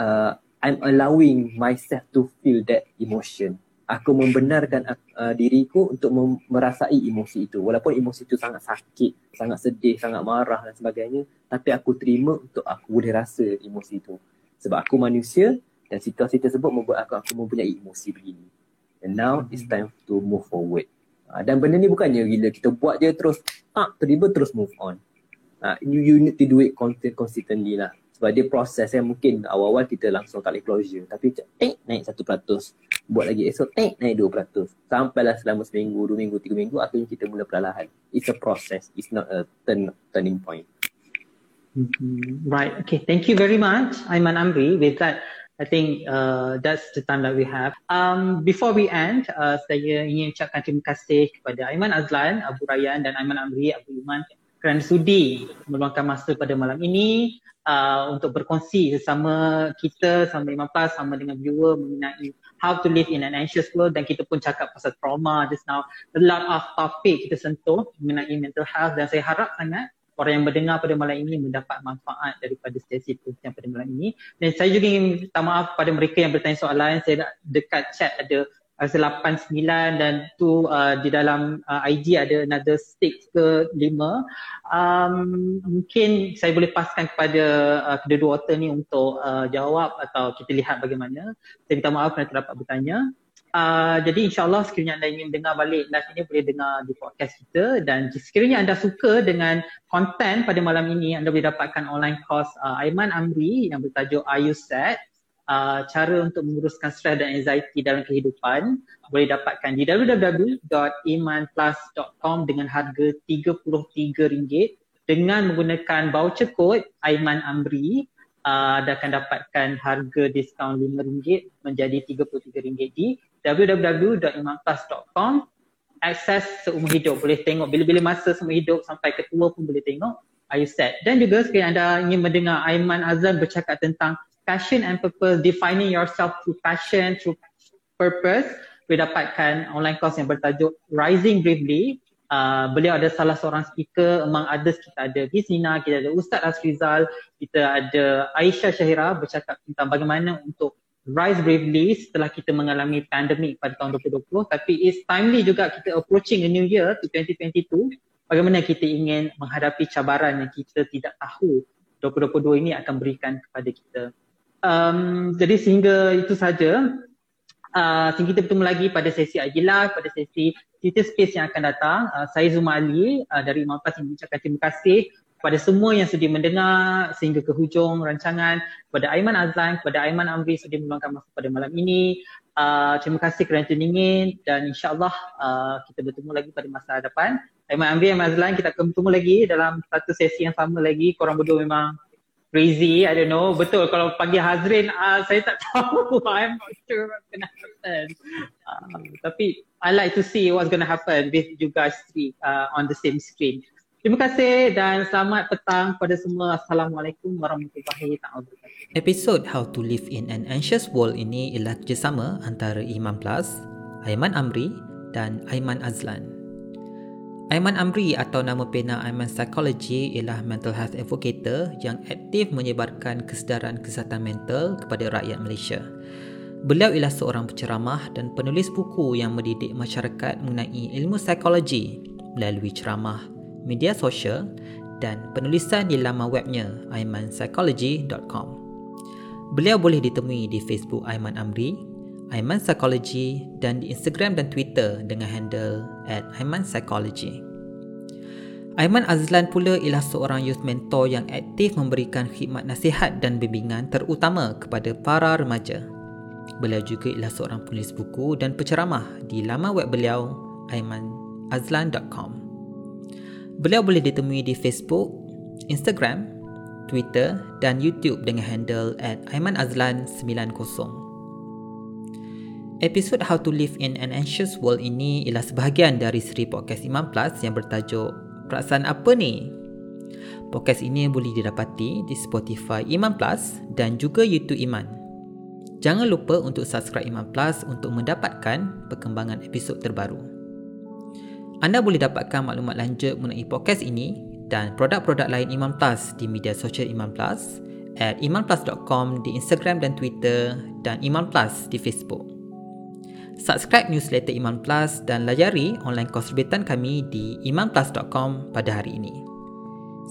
uh, I'm allowing myself to feel that emotion aku membenarkan uh, diriku untuk mem- merasai emosi itu walaupun emosi itu sangat sakit sangat sedih sangat marah dan sebagainya tapi aku terima untuk aku boleh rasa emosi itu sebab aku manusia dan situasi tersebut membuat aku, aku mempunyai emosi begini. And now it's time to move forward. Uh, dan benda ni bukannya bila kita buat je terus ah, tiba terus move on. Uh, you, you need to do it consistently lah. Sebab dia proses yang mungkin awal-awal kita langsung tak boleh closure. Tapi eh, naik satu peratus. Buat lagi esok, eh, naik dua peratus. Sampailah selama seminggu, dua minggu, tiga minggu, akhirnya kita mula perlahan. It's a process. It's not a turn, turning point. Mm-hmm. Right. Okay. Thank you very much, Aiman Amri. With that, I think uh, that's the time that we have. Um, before we end, uh, saya ingin ucapkan terima kasih kepada Aiman Azlan, Abu Rayyan dan Aiman Amri, Abu Iman kerana sudi meluangkan masa pada malam ini uh, untuk berkongsi sesama kita, sama Imam Plus, sama dengan viewer mengenai how to live in an anxious world dan kita pun cakap pasal trauma just now. A lot of topic kita sentuh mengenai mental health dan saya harap sangat orang yang mendengar pada malam ini mendapat manfaat daripada sesi perkongsian pada malam ini. Dan saya juga ingin minta maaf pada mereka yang bertanya soalan. Saya dekat chat ada rasa 8, 9 dan tu uh, di dalam uh, IG ada another 6 ke 5. Um, mungkin saya boleh paskan kepada uh, kedua-dua author ni untuk uh, jawab atau kita lihat bagaimana. Saya minta maaf kerana terdapat bertanya. Uh, jadi insyaAllah sekiranya anda ingin dengar balik live ini boleh dengar di podcast kita dan sekiranya anda suka dengan konten pada malam ini anda boleh dapatkan online course uh, Aiman Amri yang bertajuk Are You Sad? Uh, cara untuk menguruskan stres dan anxiety dalam kehidupan boleh dapatkan di www.imanplus.com dengan harga RM33 dengan menggunakan voucher code Aiman Amri uh, anda akan dapatkan harga diskaun RM5 menjadi RM33 di www.imamplus.com akses seumur hidup. Boleh tengok. Bila-bila masa seumur hidup sampai ketua pun boleh tengok. Are you set? Dan juga sekiranya anda ingin mendengar Aiman Azlan bercakap tentang passion and purpose defining yourself through passion through purpose. Boleh dapatkan online course yang bertajuk Rising Bravely. Uh, beliau ada salah seorang speaker among others. Kita ada Gisina, kita ada Ustaz Asrizal, kita ada Aisyah Syahira bercakap tentang bagaimana untuk rise bravely setelah kita mengalami pandemik pada tahun 2020 tapi it's timely juga kita approaching a new year to 2022 bagaimana kita ingin menghadapi cabaran yang kita tidak tahu 2022 ini akan berikan kepada kita. Um, jadi sehingga itu saja. Uh, sehingga kita bertemu lagi pada sesi IG Live, pada sesi Twitter Space yang akan datang. Uh, saya Zuma Ali uh, dari Imam Pas yang mengucapkan terima kasih kepada semua yang sudi mendengar sehingga ke hujung rancangan. Kepada Aiman Azlan, kepada Aiman Amri sudi meluangkan masa pada malam ini. Uh, terima kasih kerana tuningin dan insyaAllah uh, kita bertemu lagi pada masa hadapan. Aiman Amri, Aiman Azlan, kita akan bertemu lagi dalam satu sesi yang sama lagi. Korang berdua memang crazy. I don't know. Betul kalau panggil Hazrin, uh, saya tak tahu. I'm not sure what's gonna happen. Uh, tapi I like to see what's gonna happen with you guys three uh, on the same screen. Terima kasih dan selamat petang kepada semua. Assalamualaikum warahmatullahi wabarakatuh. Episod How to Live in an Anxious World ini ialah kerjasama antara Iman Plus, Aiman Amri dan Aiman Azlan. Aiman Amri atau nama pena Aiman Psychology ialah mental health advocator yang aktif menyebarkan kesedaran kesihatan mental kepada rakyat Malaysia. Beliau ialah seorang penceramah dan penulis buku yang mendidik masyarakat mengenai ilmu psikologi melalui ceramah media sosial dan penulisan di laman webnya aimanpsychology.com. Beliau boleh ditemui di Facebook Aiman Amri, Aiman Psychology dan di Instagram dan Twitter dengan handle at Aiman Psychology. Aiman Azlan pula ialah seorang youth mentor yang aktif memberikan khidmat nasihat dan bimbingan terutama kepada para remaja. Beliau juga ialah seorang penulis buku dan penceramah di laman web beliau aimanazlan.com. Beliau boleh ditemui di Facebook, Instagram, Twitter dan YouTube dengan handle at Aiman Azlan 90. Episod How to Live in an Anxious World ini ialah sebahagian dari seri podcast Iman Plus yang bertajuk Perasaan Apa Ni? Podcast ini boleh didapati di Spotify Iman Plus dan juga YouTube Iman. Jangan lupa untuk subscribe Iman Plus untuk mendapatkan perkembangan episod terbaru. Anda boleh dapatkan maklumat lanjut mengenai podcast ini dan produk-produk lain Iman Plus di media sosial Iman Plus at imanplus.com di Instagram dan Twitter dan Iman Plus di Facebook. Subscribe newsletter Iman Plus dan layari online kos kami di imanplus.com pada hari ini.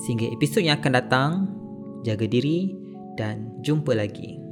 Sehingga episod yang akan datang, jaga diri dan jumpa lagi.